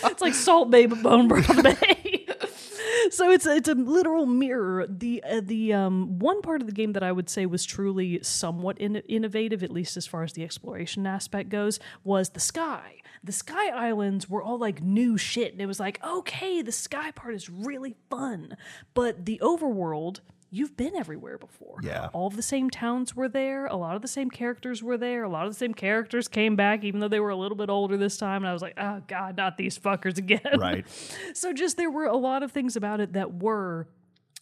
it's like salt bay but bone broth bay so it's a, it's a literal mirror. The uh, the um, one part of the game that I would say was truly somewhat in- innovative, at least as far as the exploration aspect goes, was the sky. The sky islands were all like new shit, and it was like, okay, the sky part is really fun, but the overworld. You've been everywhere before. Yeah. All of the same towns were there. A lot of the same characters were there. A lot of the same characters came back, even though they were a little bit older this time. And I was like, oh, God, not these fuckers again. Right. So just there were a lot of things about it that were,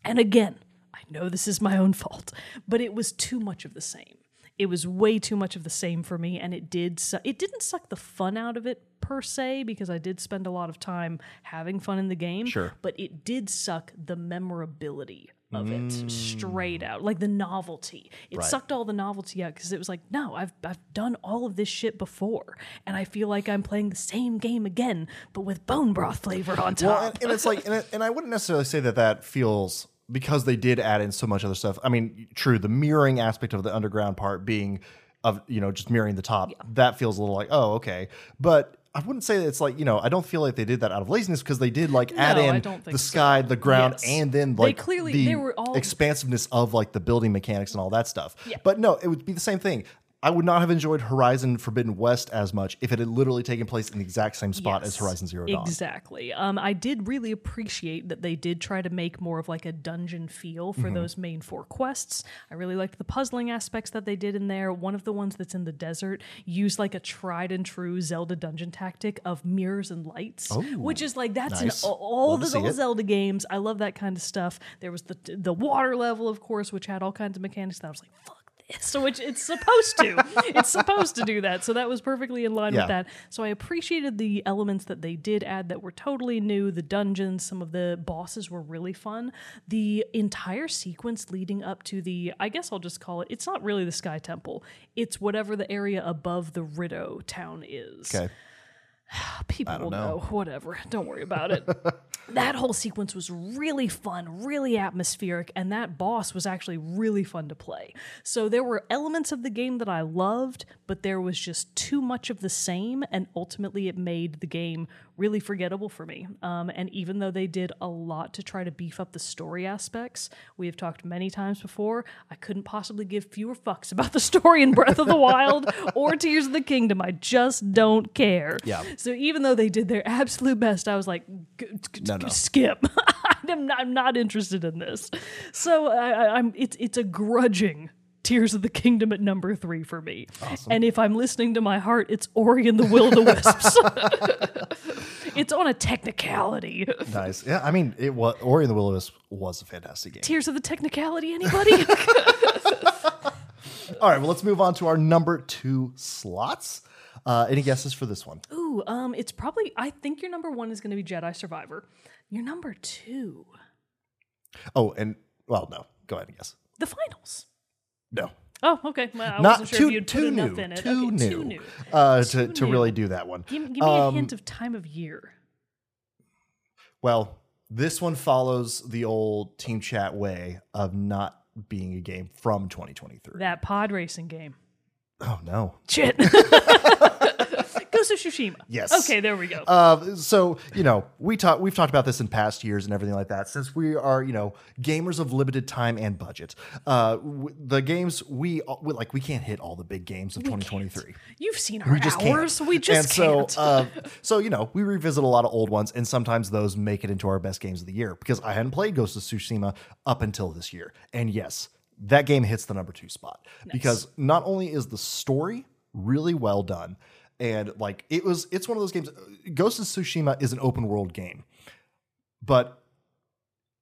and again, I know this is my own fault, but it was too much of the same. It was way too much of the same for me, and it did. Su- it didn't suck the fun out of it per se because I did spend a lot of time having fun in the game. Sure. but it did suck the memorability of it straight out, like the novelty. It Mm. Right. sucked all the novelty out because it was like, no, I've I've done all of this shit before, and I feel like I'm playing the same game again, but with bone broth flavor on top. Well, and, and it's like, and, it, and I wouldn't necessarily say that that feels because they did add in so much other stuff. I mean, true, the mirroring aspect of the underground part being of you know just mirroring the top that feels a little like oh okay, but. I wouldn't say that it's like you know I don't feel like they did that out of laziness because they did like add No, I in the so. sky, the ground, Yes. and then They like clearly- the they were all- expansiveness of like the building mechanics and all that stuff. Yeah. But no, it would be the same thing. I would not have enjoyed Horizon Forbidden West as much if it had literally taken place in the exact same spot as Horizon Zero Dawn. Exactly. Um, I did really appreciate that they did try to make more of like a dungeon feel for Mm-hmm. those main four quests. I really liked the puzzling aspects that they did in there. One of the ones that's in the desert used like a tried and true Zelda dungeon tactic of mirrors and lights, which is like that's nice. in all, Love the old. Zelda games. I love that kind of stuff. There was the the water level, of course, which had all kinds of mechanics that I was like. So which it's supposed to, it's supposed to do that. So that was perfectly in line Yeah. with that. So I appreciated the elements that they did add that were totally new. The dungeons, some of the bosses were really fun. The entire sequence leading up to the, I guess I'll just call it, it's not really the Sky Temple. It's whatever the area above the Rito town is. Okay. People will know. know. Whatever. Don't worry about it. that whole sequence was really fun, really atmospheric, and that boss was actually really fun to play. So there were elements of the game that I loved, but there was just too much of the same, and ultimately it made the game really forgettable for me. Um, and even though they did a lot to try to beef up the story aspects, we have talked many times before, I couldn't possibly give fewer fucks about the story in Breath of the Wild or Tears of the Kingdom. I just don't care. Yeah. So even though they did their absolute best, I was like, g- No, no. skip. I'm, not, I'm not interested in this. So I, I, I'm it's it's a grudging Tears of the Kingdom at number three for me. Awesome. And if I'm listening to my heart, it's Ori and the Will o' the Wisps. it's on a technicality. Nice. Yeah, I mean, it was Ori and the Will of the Wisp was a fantastic game. Tears of the Technicality, anybody? All right, well, let's move on to our number two slots. Uh, any guesses for this one? Ooh, um, it's probably I think your number one is gonna be Jedi Survivor. Your number two. Oh, and well, no. Go ahead and guess. the finals. No, Oh, okay. Well, I not wasn't sure too if you'd too put new. enough in it. Too, okay, new. too new. Uh, to Too to new. really do that one. Give, give me Um, a hint of time of year. Well, this one follows the old team chat way of not being a game from 2023. That pod racing game. oh no. Shit. Ghost of Tsushima. Yes. Okay, there we go. Uh, so you know we talk we've talked about this in past years and everything like that. Since we are you know gamers of limited time and budget, uh, w- the games we, we like we can't hit all the big games of 2023. You've seen our We just hours. can't. We just and so, can't. uh, so you know, we revisit a lot of old ones, and sometimes those make it into our best games of the year because I hadn't played Ghost of Tsushima up until this year, and yes, that game hits the number two spot because not only is the story really well done, and like it was, it's one of those games. Uh, Ghost of Tsushima is an open world game, but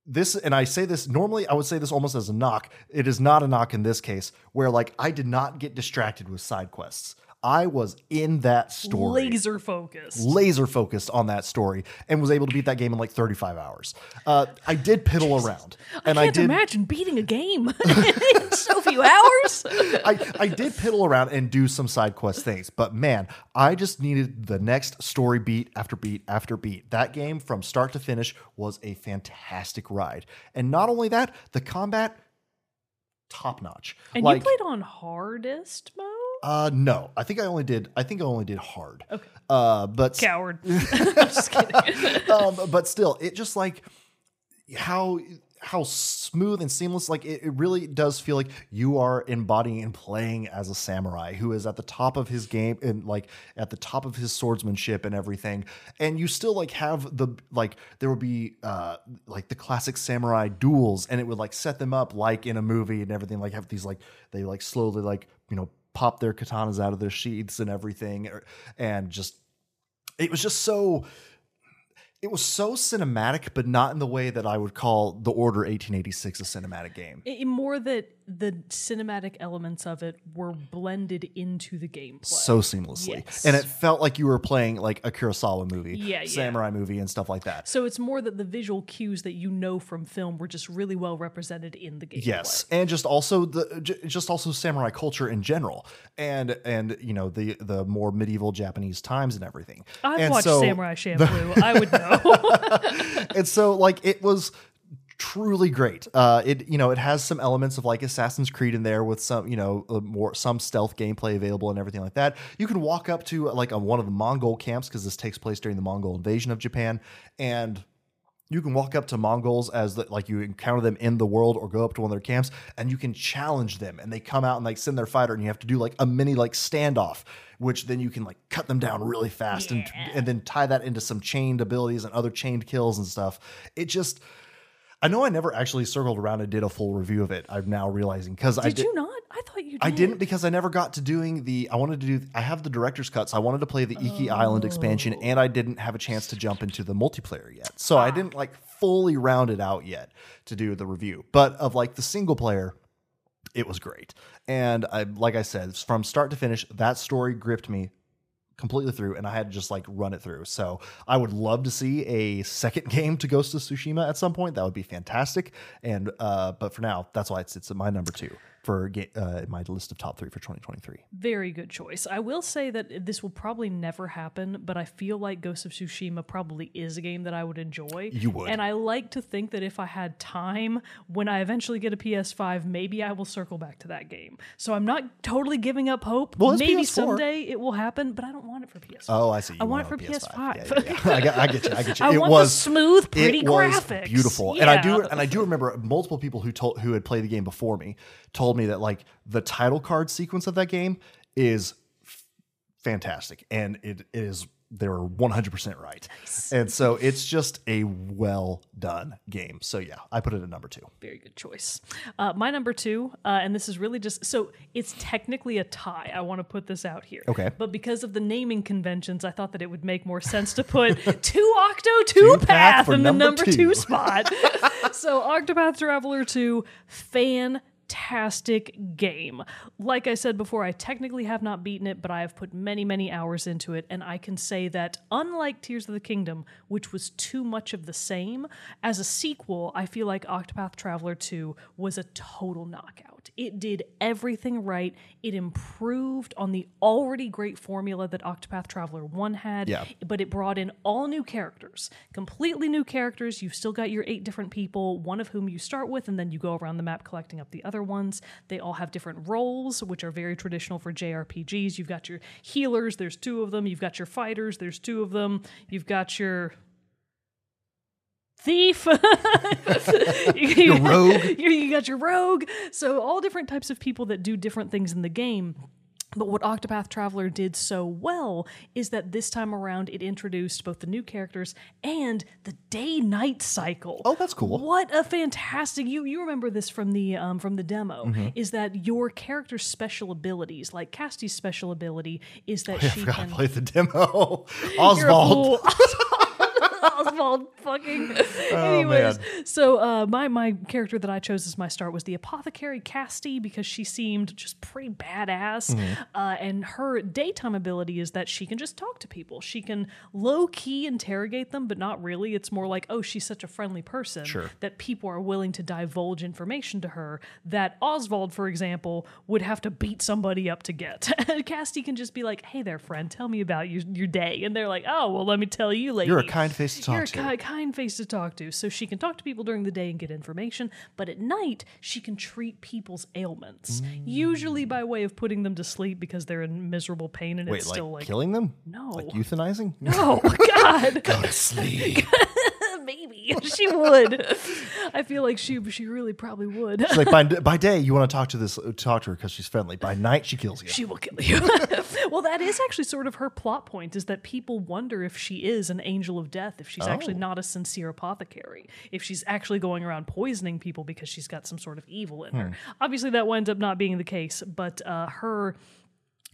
this and I say this normally I would say this almost as a knock. It is not a knock in this case where like I did not get distracted with side quests. I was in that story. Laser focused. laser focused on that story and was able to beat that game in like 35 hours. Uh, I did piddle around and I I, can't did imagine beating a game in so few hours. I, I did piddle around and do some side quest things, but man, I just needed the next story beat after beat after beat. That game from start to finish was a fantastic ride. And not only that, the combat top notch. And like you played on hardest mode? Uh no, I think I only did I think I only did hard. Okay. Uh but Coward. I'm just kidding. um, but still, it just like how how smooth and seamless. Like it, it really does feel like you are embodying and playing as a samurai who is at the top of his game and like at the top of his swordsmanship and everything. And you still like have the like there would be uh like the classic samurai duels, and it would like set them up like in a movie and everything. Like have these like they like slowly like you know pop their katanas out of their sheaths and everything, er, and just it was just so it was so cinematic, but not in the way that I would call The Order 1886 a cinematic game. It- more that the cinematic elements of it were blended into the gameplay. So seamlessly. Yes. And it felt like you were playing like a Kurosawa movie, Yeah, yeah. samurai movie, and stuff like that. So it's more that the visual cues that you know from film were just really well represented in the game. Yes, and just also the just also samurai culture in general, and and you know the the more medieval Japanese times and everything. I've and watched so, Samurai Champloo. I would know. and so like it was truly great. Uh, it you know it has some elements of like Assassin's Creed in there with some you know uh, more some stealth gameplay available and everything like that. You can walk up to like on one of the Mongol camps because this takes place during the Mongol invasion of Japan, and you can walk up to Mongols as the, like you encounter them in the world or go up to one of their camps and you can challenge them and they come out and like send their fighter and you have to do like a mini like standoff which then you can like cut them down really fast and and then tie that into some chained abilities and other chained kills and stuff. It just I know I never actually circled around and did a full review of it. I'm now realizing because I Did did you not? I thought you did. I didn't because I never got to doing the. I wanted to do. I have the director's cut, so I wanted to play the Iki Island expansion, and I didn't have a chance to jump into the multiplayer yet. So I ah. didn't like fully round it out yet to do the review. But of like the single player, it was great, and I like I said from start to finish, that story gripped me completely through and I had to just like run it through. So I would love to see a second game to Ghost of Tsushima at some point. That would be fantastic. And uh but for now, that's why it's it's my number 2 for uh my list of top 3 for 2023. Very good choice. I will say that this will probably never happen, but I feel like Ghost of Tsushima probably is a game that I would enjoy. You would. And I like to think that if I had time, when I eventually get a PS5, maybe I will circle back to that game. So I'm not totally giving up hope. Well, maybe PS4. someday it will happen, but I don't want it for PS5. Oh, I see. You I want it for PS5. PS5. Yeah, yeah, yeah. I, get, I get you. I get you. I it want was the smooth, pretty it was graphics. beautiful, and I do and I do remember multiple people who told who had played the game before me told me that like the title card sequence of that game is f- fantastic, and it, it is they're one hundred percent right, and so it's just a well done game. So yeah, I put it at number two. Very good choice. Uh, my number two, uh, and this is really just so it's technically a tie. I want to put this out here. Okay. But because of the naming conventions, I thought that it would make more sense to put two Octo Two Path in the number two. two spot. so Octopath Traveler 2, fantastic game. Like I said before, I technically have not beaten it, but I have put many, many hours into it, and I can say that unlike Tears of the Kingdom, which was too much of the same, as a sequel, I feel like Octopath Traveler 2 was a total knockout. It did everything right. It improved on the already great formula that Octopath Traveler 1 had, Yeah. but it brought in all new characters, completely new characters. You've still got your eight different people, one of whom you start with, and then you go around the map collecting up the other ones. They all have different roles, which are very traditional for JRPGs. You've got your healers, there's two of them. You've got your fighters, there's two of them. You've got your thief your rogue. you, you got your rogue so all different types of people that do different things in the game but what Octopath Traveler did so well is that this time around it introduced both the new characters and the day-night cycle. Oh, that's cool. What a fantastic you you remember this from the um, from the demo Mm-hmm. is that your character's special abilities, like Cassie's special ability, is that I she forgot can to play the demo. Oswald. Oswald fucking. Anyways, man. so uh, my my character that I chose as my start was the apothecary Castti because she seemed just pretty badass, uh, and her daytime ability is that she can just talk to people. She can low key interrogate them, but not really. It's more like, oh, she's such a friendly person Sure. that people are willing to divulge information to her that Oswald, for example, would have to beat somebody up to get. Castti can just be like, hey there, friend, tell me about your, your day. And they're like, oh, well, let me tell you, lady. You're a kind face to talk You're to. a ki- kind face to talk to. So she can talk to people during the day and get information, but at night, she can treat people's ailments, mm. usually by way of putting them to sleep because they're in miserable pain and Wait, it's like, still like, killing them? No. Like euthanizing? No, God. Go to sleep. Maybe she would. I feel like she she really probably would. She's like by, by day you want to talk to this talk to her because she's friendly. By night she kills you. she will kill you. well, that is actually sort of her plot point is that people wonder if she is an angel of death, if she's actually Oh. not a sincere apothecary, if she's actually going around poisoning people because she's got some sort of evil in her. Obviously, that winds up not being the case, but uh, her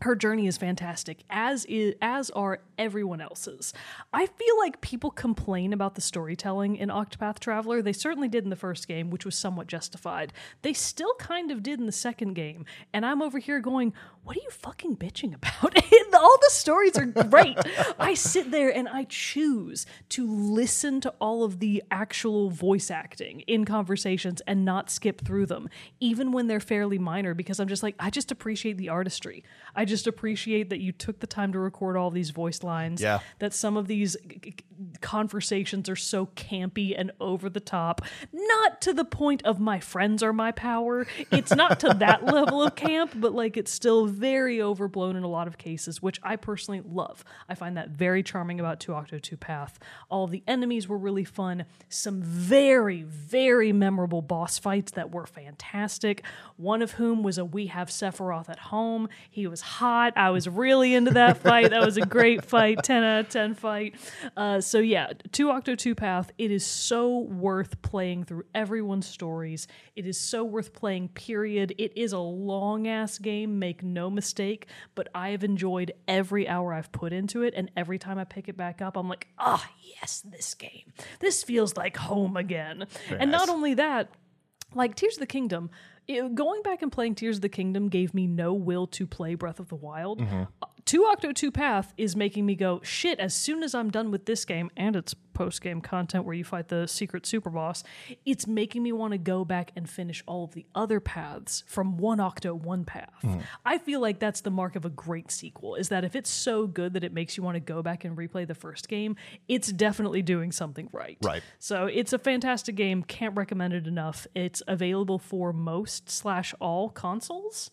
her journey is fantastic as is as are everyone else's. I feel like people complain about the storytelling in octopath traveler. They certainly did in the first game which was somewhat justified. They still kind of did in the second game and i'm over here going what are you fucking bitching about? All the stories are great. I sit there and i choose to listen to all of the actual voice acting in conversations and not skip through them even when they're fairly minor because i'm just like i just appreciate the artistry. I just appreciate that you took the time to record all these voice lines Yeah. that some of these conversations are so campy and over the top not to the point of my friends are my power. It's not to that level of camp but like it's still very overblown in a lot of cases which i personally love. I find that very charming about 2 octo 2 path. All the enemies were really fun. Some very very memorable boss fights that were fantastic. One of whom was a we have sephiroth at home. He was hot. I was really into that fight. That was a great fight. 10 out of 10 fight. Uh, so yeah 2 octo 2 path it is so worth playing through everyone's stories. It is so worth playing period. It is a long ass game. Make no mistake, but I have enjoyed every hour I've put into it. And every time I pick it back up, I'm like, ah, oh, yes, this game. This feels like home again. And not only that, like Tears of the Kingdom, it, going back and playing Tears of the Kingdom gave me no will to play Breath of the Wild. Mm-hmm. 2 Octo 2 Path is making me go, shit, as soon as I'm done with this game and its post game content where you fight the secret super boss, it's making me want to go back and finish all of the other paths from one Octo 1 Path. Mm. I feel like that's the mark of a great sequel, is that if it's so good that it makes you want to go back and replay the first game, it's definitely doing something right. Right. So it's a fantastic game. Can't recommend it enough. It's available for most slash all consoles.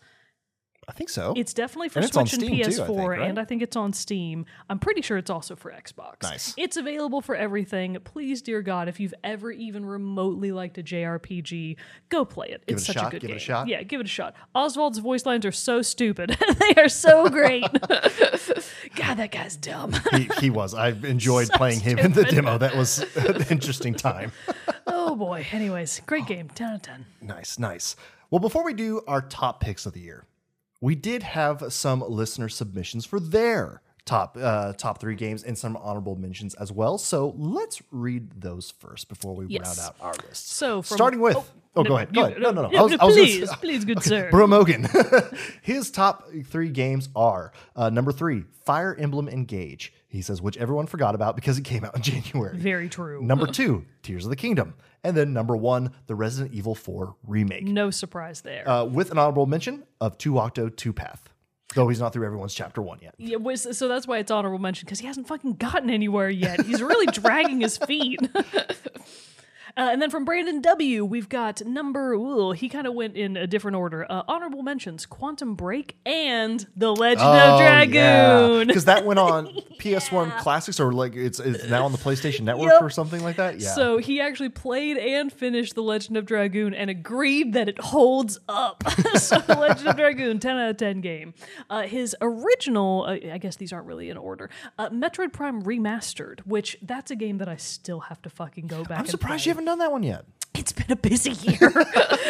I think so. It's definitely for And Switch and Steam, too, I PS4, think, right? and I think it's on Steam. I'm pretty sure it's also for Xbox. Nice. It's available for everything. Please, dear God, if you've ever even remotely liked a JRPG, go play it. Give it's it a such shot, a good give it a game. shot. Yeah, give it a shot. Oswald's voice lines are so stupid. they are so great. God, that guy's dumb. he, he was. I enjoyed playing him in the demo. That was an interesting time. oh boy. Anyways, great game. 10 out of 10. Nice, nice. Well, before we do our top picks of the year, we did have some listener submissions for their top uh, top three games and some honorable mentions as well. So let's read those first before we Yes. round out our list. So starting with. oh, Oh, no, go ahead. Go ahead. No, no, no. no, I was, I was please, say- please, good sir. Bro Mogan. His top three games are uh, number three, Fire Emblem Engage. He says, which everyone forgot about because it came out in January. Very true. Number two, Tears of the Kingdom. And then number one, the Resident Evil 4 remake. No surprise there. Uh, with an honorable mention of 2 Octo 2 Path. Though he's not through everyone's chapter one yet. Yeah, so that's why it's honorable mention because he hasn't fucking gotten anywhere yet. He's really dragging his feet. Uh, and then from Brandon W, we've got number. Ooh, he kind of went in a different order. Uh, honorable mentions: Quantum Break and The Legend of Dragoon. Because that went on PS1 Classics or like it's, it's now on the PlayStation Network Yep. or something like that. Yeah. So he actually played and finished The Legend of Dragoon and agreed that it holds up. so The Legend of Dragoon, 10 out of 10 game. Uh, his original, uh, I guess these aren't really in order, uh, Metroid Prime Remastered, which that's a game that I still have to fucking go back I'm and surprised play. you haven't done that one yet. It's been a busy year.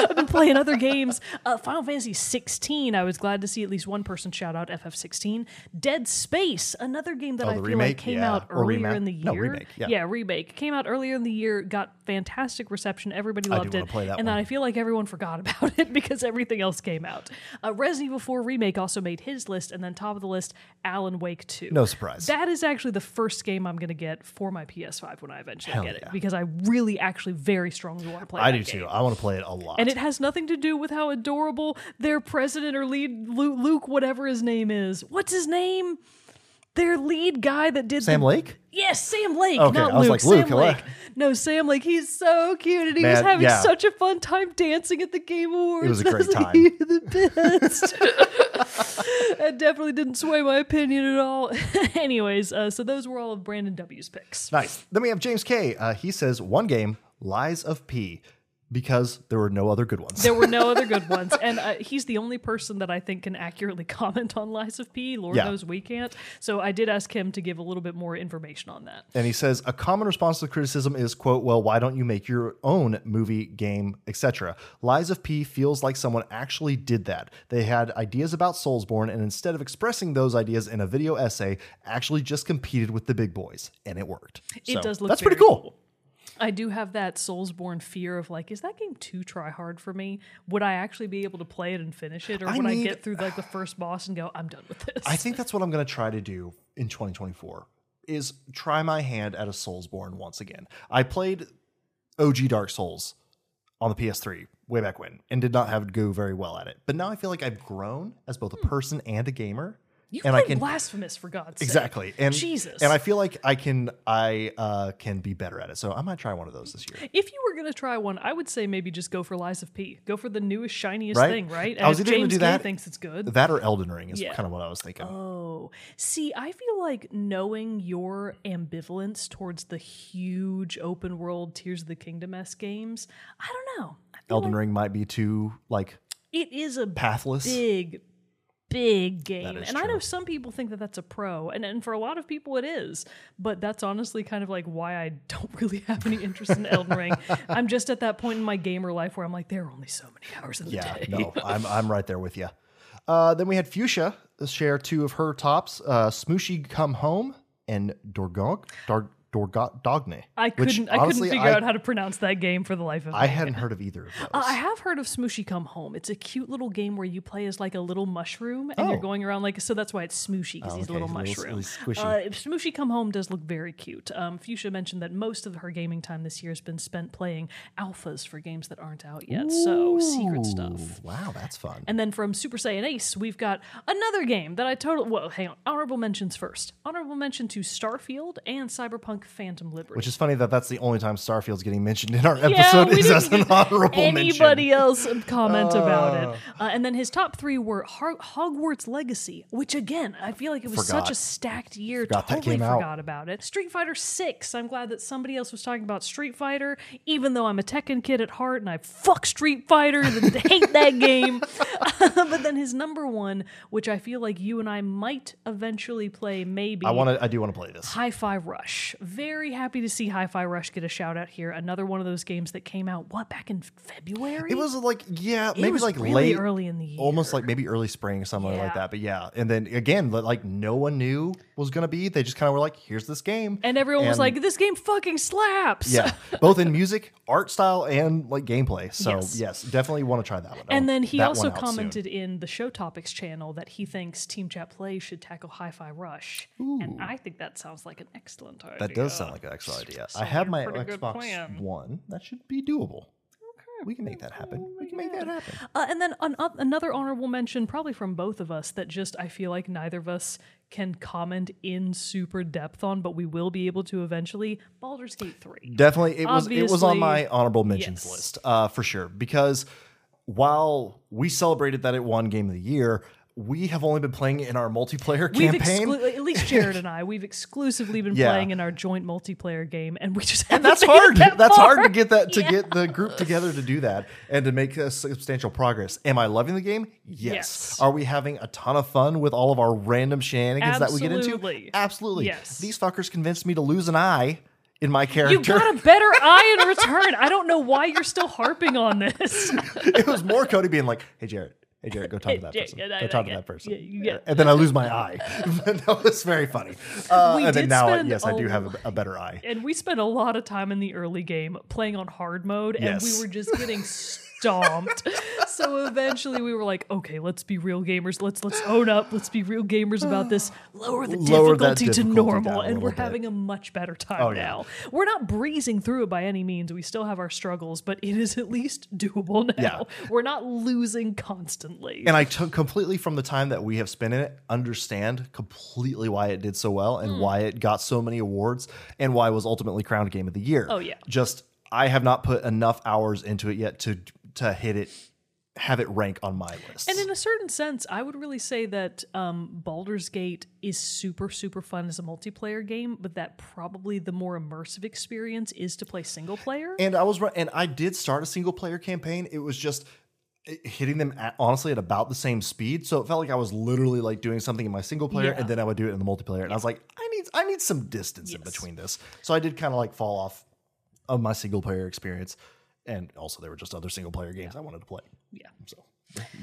I've been playing other games. Uh, Final Fantasy 16. I was glad to see at least one person shout out FF16. Dead Space, another game that Oh, I feel remake? like came Yeah. out Or earlier remake? in the year. No, remake, yeah. remake came out earlier in the year. Got fantastic reception. Everybody I do loved it. play that and then. I feel like everyone forgot about it because everything else came out. Uh, Resident Evil 4 remake also made his list, and then top of the list, Alan Wake 2. No surprise. That is actually the first game I'm going to get for my PS5 when I eventually Hell get it yeah. because I really actually very strongly want to play. I do game. too. I want to play it a lot. And it has nothing to do with how adorable their president or lead Luke, Luke, whatever his name is. What's his name? Their lead guy that did Sam the, Lake? Yes, Sam Lake, Okay, not I was Luke. like, Luke, Sam. Lake. No, Sam Lake. He's so cute, and he was having yeah. such a fun time dancing at the Game Awards. It was a great time. "You're the best. that definitely didn't sway my opinion at all. Anyways, uh, so those were all of Brandon W's picks. Nice. Then we have James K. Uh, he says one game, Lies of P, because there were no other good ones. There were no other good ones, and uh, he's the only person that I think can accurately comment on Lies of P. Lord Yeah. knows we can't. So I did ask him to give a little bit more information on that. and he says a common response to criticism is quote well why don't you make your own movie game etc lies of p feels like someone actually did that they had ideas about soulsborne and instead of expressing those ideas in a video essay actually just competed with the big boys and it worked It So, does look that's pretty cool, I do have that Soulsborne fear of like, is that game too try hard for me? Would I actually be able to play it and finish it, or I would I get through like the first boss and go, I'm done with this? i think that's what i'm going to try to do in 2024 is try my hand at a soulsborne once again i played og dark souls on the PS3 way back when and did not have it go very well at it. But now I feel like I've grown as both a hmm. person and a gamer. You and I can blasphemous for God's sake. exactly and Jesus. and I feel like I can I uh, can be better at it. So I might try one of those this year. If you were gonna try one, I would say maybe just go for Lies of P. Go for the newest, shiniest Right? thing, right? I was And either James do that- thinks it's good. That or Elden Ring is Yeah. kind of what I was thinking. Oh, see, I feel like knowing your ambivalence towards the huge open world Tears of the Kingdom s games. I don't know. I Elden like Ring might be too like it is a pathless. big, big game, and I know some people think that that's a pro, and and for a lot of people it is. But that's honestly kind of like why I don't really have any interest in Elden Ring. I'm just at that point in my gamer life where I'm like, there are only so many hours in the Yeah, day. Yeah, no, I'm I'm right there with you. Uh, then we had Fuchsia share two of her tops: uh, Smushi Come Home and Dorgog Dar, Dorgot Dogne. I couldn't. I honestly, couldn't figure I, out how to pronounce that game for the life of me. I hadn't heard of either of those. Uh, I have heard of Smushi Come Home. It's a cute little game where you play as like a little mushroom and you're Oh. going around like so. That's why it's Smushi because Oh, he's a okay, little a little- mushroom. little squishy. Uh, Smushi Come Home does look very cute. Um, Fuchsia mentioned that most of her gaming time this year has been spent playing alphas for games that aren't out yet. So secret stuff. Wow, that's fun. And then from Super Saiyan Ace, we've got another game that I totally. Well, hang on. Honorable mentions first. Honorable mention to Starfield and Cyberpunk Phantom Liberty. Which is funny that that's the only time Starfield's getting mentioned in our episode we is as an honorable anybody mention. else comment about it. Uh, and then his top three were Har- Hogwarts Legacy, which again I feel like it was such a stacked year. Forgot totally came out. forgot about it. Street Fighter Six. I'm glad that somebody else was talking about Street Fighter, even though I'm a Tekken kid at heart and I fuck Street Fighter and hate that game. but then his number one, which I feel like you and I might eventually play, maybe. I want to. I do want to play this. Hi-Fi Rush. Very happy to see Hi-Fi Rush get a shout out here. Another one of those games that came out what back in February. It was like yeah, It maybe like really late, early in the year. almost like maybe early spring something Yeah. like that. But yeah, and then again, like no one knew was gonna be. They just kind of were like, "Here's this game," and everyone was like, "This game fucking slaps." "Yeah," both in music, art style, and like gameplay. So Yes. yes, definitely want to try that one. And then he also out soon. commented in the Show Topics channel that he thinks Team Chat Play should tackle Hi-Fi Rush, and I think that sounds like an excellent idea. That does sound like an excellent idea. So I have my Xbox. One. That should be doable. We can make that happen. We can make that happen. Uh, and then an, uh, another honorable mention, probably from both of us, that just I feel like neither of us can comment in super depth on, but we will be able to eventually. Baldur's Gate Three. Definitely, it was it was on my honorable mentions yes. list uh, for sure. Because while we celebrated that it won Game of the Year, we have only been playing in our multiplayer We've campaign. exclu- at least Jerrett and I, we've exclusively been Yeah. playing in our joint multiplayer game, and we just and that's hard. that that's hard to get that to Yeah. get the group together to do that and to make a substantial progress. Am I loving the game? Yes. Yes. Are we having a ton of fun with all of our random shenanigans that we get into? Absolutely. Absolutely. Yes. These fuckers convinced me to lose an eye in my character. You got a better eye in return. I don't know why you're still harping on this. it was more Cody being like, "Hey Jerrett, hey Jerrett, go talk to that person. yeah, Go talk to that person." yeah, and then I lose my eye. that was very funny. Uh, and then now, yes, I do have a, a better eye. and we spent a lot of time in the early game playing on hard mode, and we were just getting stomped. so eventually, we were like, "Okay, let's be real gamers. Let's let's own up. Let's be real gamers about this. Lower the Lower that difficulty to normal." And we're bit. having a much better time Oh, yeah. now. We're not breezing through it by any means. We still have our struggles, but it is at least doable now. Yeah. We're not losing constantly. And I took completely from the time that we have spent in it, understand completely why it did so well and hmm. why it got so many awards and why it was ultimately crowned game of the year. Oh, yeah. Just I have not put enough hours into it yet to to hit it have it rank on my list. And in a certain sense, I would really say that um, Baldur's Gate is super, super fun as a multiplayer game, but that probably the more immersive experience is to play single player. And I was and I did start a single player campaign. It was just hitting them at, honestly at about the same speed, so it felt like I was literally like doing something in my single player, Yeah. and then I would do it in the multiplayer. And I was like, I need I need some distance in between this. So I did kind of like fall off of my single player experience, and also there were just other single player games I wanted to play. yeah. So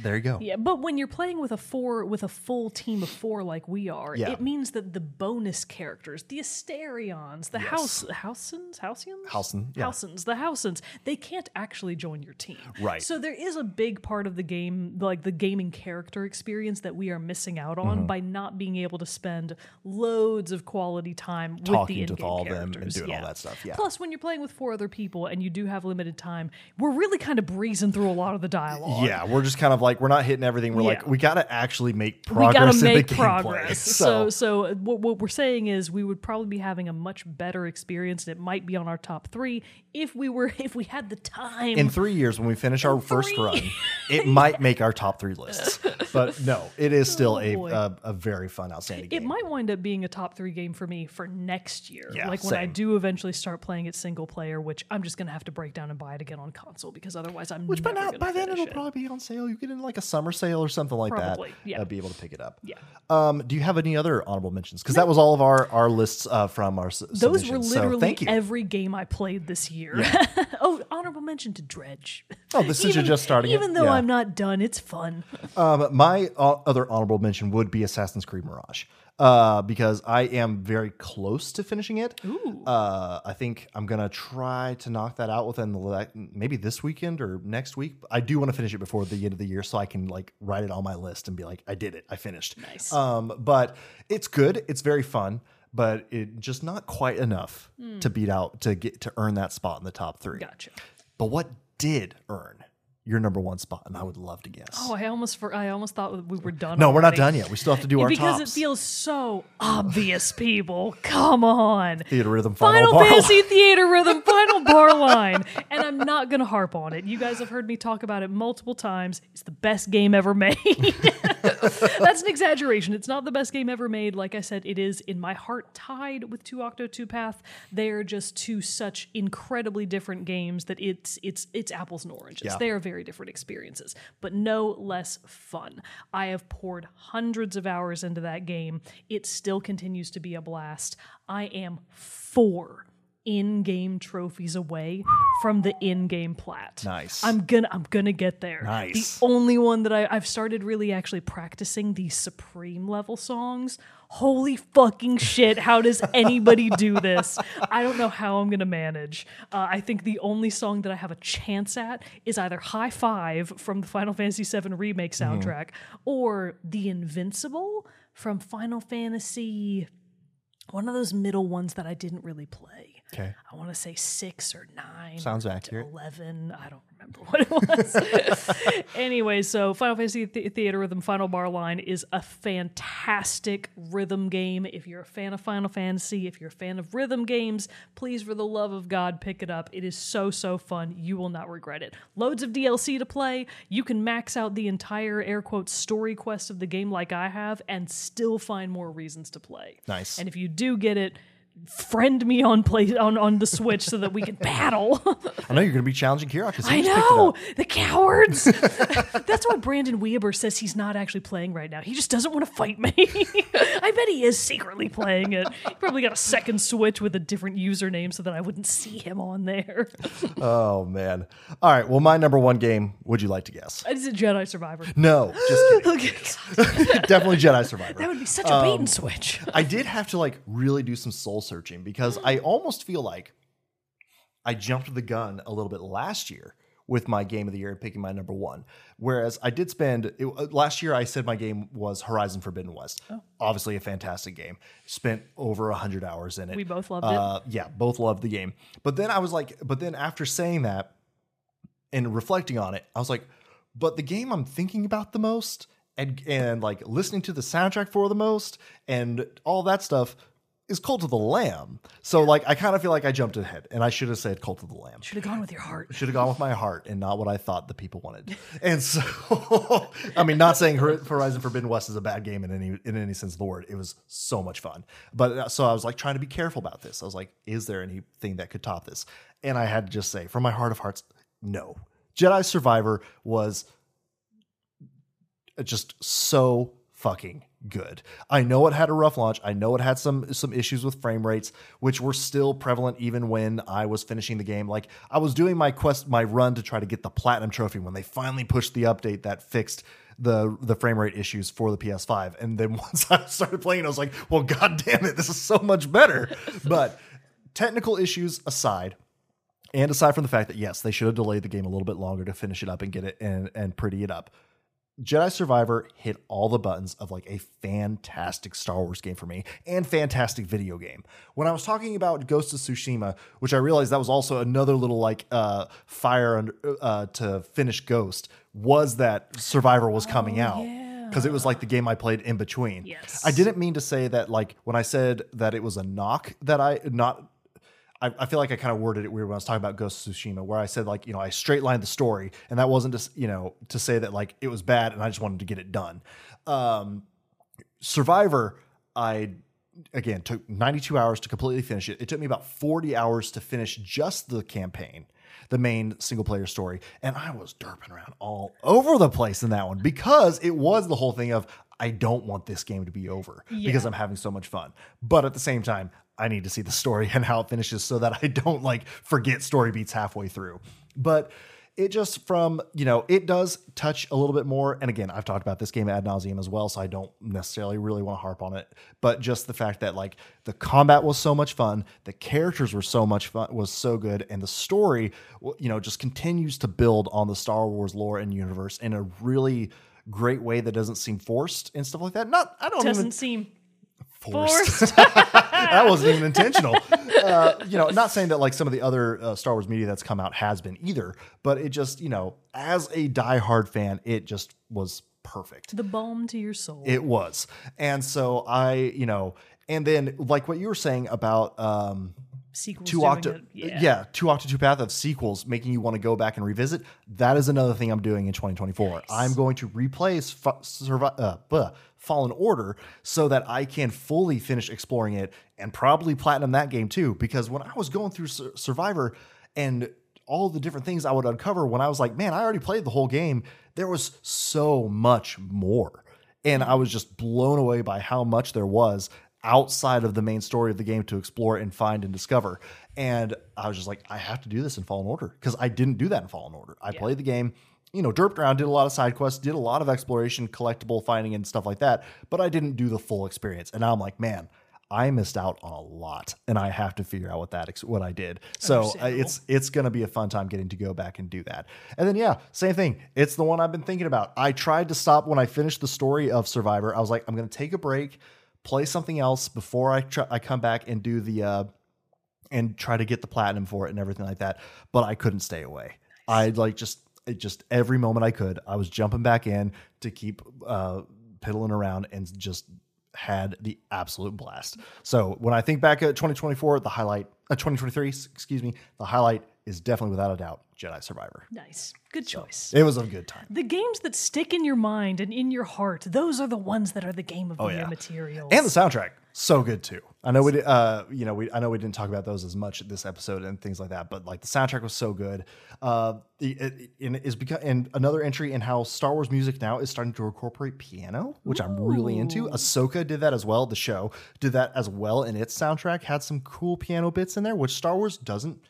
there you go. Yeah, but when you're playing with a four with a full team of four like we are, Yeah. it means that the bonus characters, the Astarions, the House Housens, Housians, Housen, yeah. Housens, the Housens, they can't actually join your team. Right. So there is a big part of the game, like the gaming character experience, that we are missing out on Mm-hmm. by not being able to spend loads of quality time with the to in-game all of them and characters. doing all that stuff, yeah. Plus, when you're playing with four other people and you do have limited time, we're really kind of breezing through a lot of the dialogue. Yeah, we're just kind of like we're not hitting everything. We're like we got to actually make progress. we got to in the make progress. So, So, so what, what we're saying is we would probably be having a much better experience, and it might be on our top three if we were if we had the time. in three years when we finish our first run, it might make our top three lists. But no, it is oh, still a, Oh, boy. a a very fun, outstanding game. it game. might wind up being a top three game for me for next year. Yeah, like when I do eventually start playing it single player, which I'm just gonna have to break down and buy it again on console because otherwise I'm Which by now, by then it'll it. probably be on sale. You get in like a summer sale or something like Probably, that. yeah. uh, be able to pick it up. Yeah. Um, do you have any other honorable mentions? Because that was all of our our lists uh, from our s- Those were literally so every game I played this year. oh, honorable mention to Dredge. Oh, this is just starting it? Even though Yeah. I'm not done, it's fun. Um, my uh, other honorable mention would be Assassin's Creed Mirage, uh, because I am very close to finishing it. Ooh. Uh, I think I'm gonna try to knock that out within the le- maybe this weekend or next week. I do want to finish it before the end of the year, so I can like write it on my list and be like, I did it, I finished. Nice. Um, but it's good. It's very fun, but it just not quite enough to beat out to get to earn that spot in the top three. Gotcha. But what did earn your number one spot? And I would love to guess. Oh, I almost for I almost thought we were done. No, we're not done yet. We still have to do our because tops. it feels so obvious, people. Come on. Theatrhythm final, Final bar. Fantasy Theatrhythm Final Bar Line. And I'm not going to harp on it. You guys have heard me talk about it multiple times. It's the best game ever made. That's an exaggeration. It's not the best game ever made. Like I said, it is in my heart tied with Two Octo Two Path. They're just two such incredibly different games that it's it's it's apples and oranges. Yeah. They are very different experiences, but no less fun. I have poured hundreds of hours into that game. It still continues to be a blast. I am four in-game trophies away from the in-game plat. Nice. I'm gonna I'm gonna get there. Nice. The only one that I, I've started really actually practicing the supreme level songs. Holy fucking shit! How does anybody do this? I don't know how I'm gonna manage. Uh, I think the only song that I have a chance at is either "High Five from the Final Fantasy VII remake Mm-hmm. soundtrack or "The Invincible" from Final Fantasy. One of those middle ones that I didn't really play. Okay. I want to say six or nine. Sounds accurate. 11. I don't remember what it was. anyway, so Final Fantasy Th- Theatrhythm Final Bar Line is a fantastic rhythm game. If you're a fan of Final Fantasy, if you're a fan of rhythm games, please, for the love of God, pick it up. It is so, so fun. You will not regret it. Loads of DLC to play. You can max out the entire air quotes story quest of the game like I have and still find more reasons to play. Nice. And if you do get it, friend me on play on, on the Switch so that we can battle. I know you're going to be challenging Kira because I know the cowards. That's why Brandon Weber says he's not actually playing right now. He just doesn't want to fight me. I bet he is secretly playing it. He probably got a second Switch with a different username so that I wouldn't see him on there. Oh man! All right. Well, my number one game. Would you like to guess? Is it Jedi Survivor? No, just kidding. Definitely Jedi Survivor. That would be such a bait and um, switch. I did have to like really do some soul searching because I almost feel like I jumped the gun a little bit last year with my game of the year and picking my number one. Whereas I did spend it, uh, last year, I said my game was Horizon Forbidden West. Obviously, a fantastic game. Spent over a hundred hours in it. We both loved it. Uh, yeah, both loved the game. But then I was like, but then after saying that and reflecting on it, I was like, but the game I'm thinking about the most and and like listening to the soundtrack for the most and all that stuff is Cult of the Lamb. So like I kind of feel like I jumped ahead and I should have said Cult of the Lamb. Should have gone with your heart. Should have gone with my heart and not what I thought the people wanted. And so, I mean, not saying Horizon Forbidden West is a bad game in any in any sense of the word. It was so much fun. But uh, so I was like trying to be careful about this. I was like, is there anything that could top this? And I had to just say, from my heart of hearts, no. Jedi Survivor was just so fucking good. I know it had a rough launch. I know it had some some issues with frame rates, which were still prevalent even when I was finishing the game. Like I was doing my quest, my run to try to get the platinum trophy when they finally pushed the update that fixed the the frame rate issues for the PS5. And then once I started playing, I was like, well, god damn it, this is so much better. But technical issues aside, and aside from the fact that yes, they should have delayed the game a little bit longer to finish it up and get it and and pretty it up. Jedi Survivor hit all the buttons of like a fantastic Star Wars game for me and fantastic video game. When I was talking about Ghost of Tsushima, which I realized that was also another little like uh, fire under, uh, to finish Ghost, was that Survivor was coming out yeah. because it was like the game I played in between. Yes. I didn't mean to say that like when I said that it was a knock that I not I, I feel like I kind of worded it weird when I was talking about Ghost of Tsushima, where I said like, you know, I straight lined the story, and that wasn't just, you know, to say that like it was bad and I just wanted to get it done. Um, Survivor, I again took 92 hours to completely finish it. It took me about 40 hours to finish just the campaign, the main single player story, and I was derping around all over the place in that one because it was the whole thing of I don't want this game to be over because I'm having so much fun. But at the same time, I need to see the story and how it finishes so that I don't like forget story beats halfway through. But it just from, you know, it does touch a little bit more. And again, I've talked about this game ad nauseum as well, so I don't necessarily really want to harp on it. But just the fact that like the combat was so much fun, the characters were so much fun, was so good, and the story, you know, just continues to build on the Star Wars lore and universe in a really great way that doesn't seem forced and stuff like that. Not, I don't Doesn't even seem forced. forced. that wasn't even intentional. Uh, you know, not saying that like some of the other uh, Star Wars media that's come out has been either, but it just, you know, as a diehard fan, it just was perfect. the balm to your soul. It was. And so I, you know, and then like what you were saying about um Sequels two doing octo it. yeah. Yeah. two octo path of sequels making you want to go back and revisit that is another thing i'm doing in 2024 i'm going to replace Fa- Survi- uh, buh, fallen order so that i can fully finish exploring it and probably platinum that game too because when i was going through Sur- survivor and all the different things i would uncover when i was like man i already played the whole game there was so much more and I was just blown away by how much there was outside of the main story of the game to explore and find and discover. And I was just like, I have to do this in Fallen Order because I didn't do that in Fallen Order. I played the game, you know, derped around, did a lot of side quests, did a lot of exploration, collectible finding, and stuff like that, but I didn't do the full experience. And now I'm like, man. I missed out on a lot, and I have to figure out what that ex- what I did. So uh, it's it's going to be a fun time getting to go back and do that. And then yeah, same thing. It's the one I've been thinking about. I tried to stop when I finished the story of Survivor. I was like, I'm going to take a break, play something else before I try, I come back and do the uh, and try to get the platinum for it and everything like that. But I couldn't stay away. I like just it just every moment I could, I was jumping back in to keep uh, piddling around and just had the absolute blast. So when I think back at 2024, the highlight, uh, 2023, excuse me, the highlight is definitely without a doubt Jedi Survivor. Nice. Good choice. It was a good time. The games that stick in your mind and in your heart, those are the ones that are the game of the Oh, yeah. materials. And the soundtrack, so good too. I know we, uh, you know, we, I know we didn't talk about those as much this episode and things like that, but like the soundtrack was so good. Uh, it, it, it is because and another entry in how Star Wars music now is starting to incorporate piano, which I'm really into. Ahsoka did that as well. The show did that as well, and its soundtrack had some cool piano bits in there, which Star Wars doesn't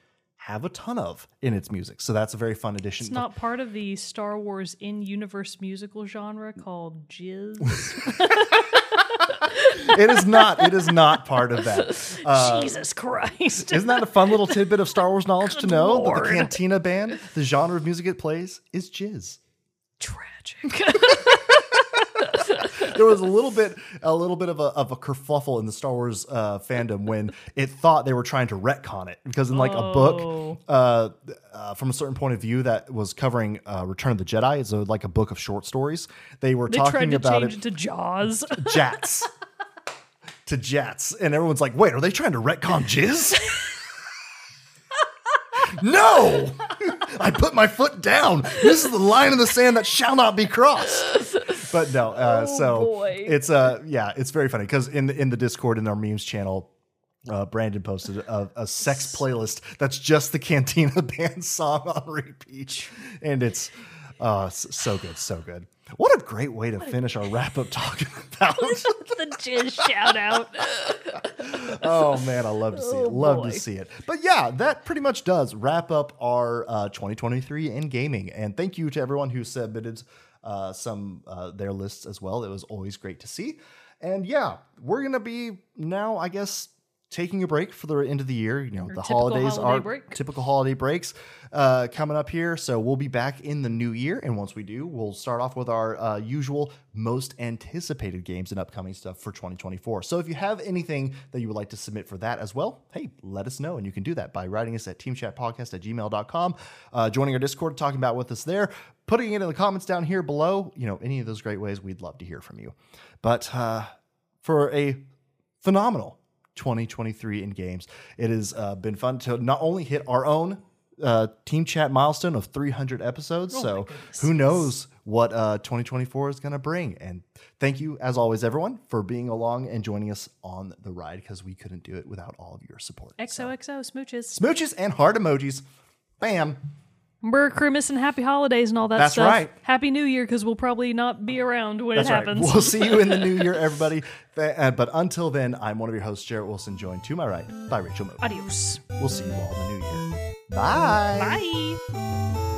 have a ton of in its music. So that's a very fun addition. it's not part of the Star Wars in universe musical genre called Jizz. it is not. It is not part of that. Uh, Jesus Christ. Isn't that a fun little tidbit of Star Wars knowledge to know? That the Cantina band, the genre of music it plays, is jizz. Tragic. There was a little bit, a little bit of a, of a kerfuffle in the Star Wars uh, fandom when it thought they were trying to retcon it because in like a Oh. book, uh, uh, from a certain point of view that was covering uh, Return of the Jedi, it's a, like a book of short stories. They were they talking about it it to Jaws. jatz to jatz and everyone's like wait are they trying to retcon jizz no i put my foot down this is the line in the sand that shall not be crossed but no uh, so Oh, boy. it's uh yeah it's very funny because in the in the discord in our memes channel uh, Brandon posted a, a sex playlist that's just the Cantina Band song on repeat, and it's uh, so good, so good. What a great way to finish our wrap up talking about. the Jizz shout out. oh man, I love to see it. Oh, Love boy. to see it. But yeah, that pretty much does wrap up our uh, 2023 in gaming. And thank you to everyone who submitted uh, some uh, their lists as well. It was always great to see. And yeah, we're gonna be now, I guess. Taking a break for the end of the year, you know, the holidays holiday are break. typical holiday breaks uh, coming up here. So we'll be back in the new year. And once we do, we'll start off with our uh, usual most anticipated games and upcoming stuff for 2024. So if you have anything that you would like to submit for that as well, hey, let us know. And you can do that by writing us at teamchatpodcast at gmail.com, uh, joining our Discord, talking about with us there, putting it in the comments down here below. You know, any of those great ways, we'd love to hear from you. But uh, for a phenomenal 2023 in games. It has uh, been fun to not only hit our own uh, team chat milestone of 300 episodes. so who knows what uh, 2024 is going to bring? And thank you, as always, everyone, for being along and joining us on the ride because we couldn't do it without all of your support. XOXO smooches. Smooches and heart emojis. Bam. Merry Christmas and happy holidays and all that That's stuff. right. Happy New Year because we'll probably not be around when That's it right. happens. We'll see you in the new year, everybody. Th- uh, But until then, I'm one of your hosts, Jerrett Wilson, joined to my right by Rachel Moe. Adios. We'll see you all in the new year. Bye. Bye.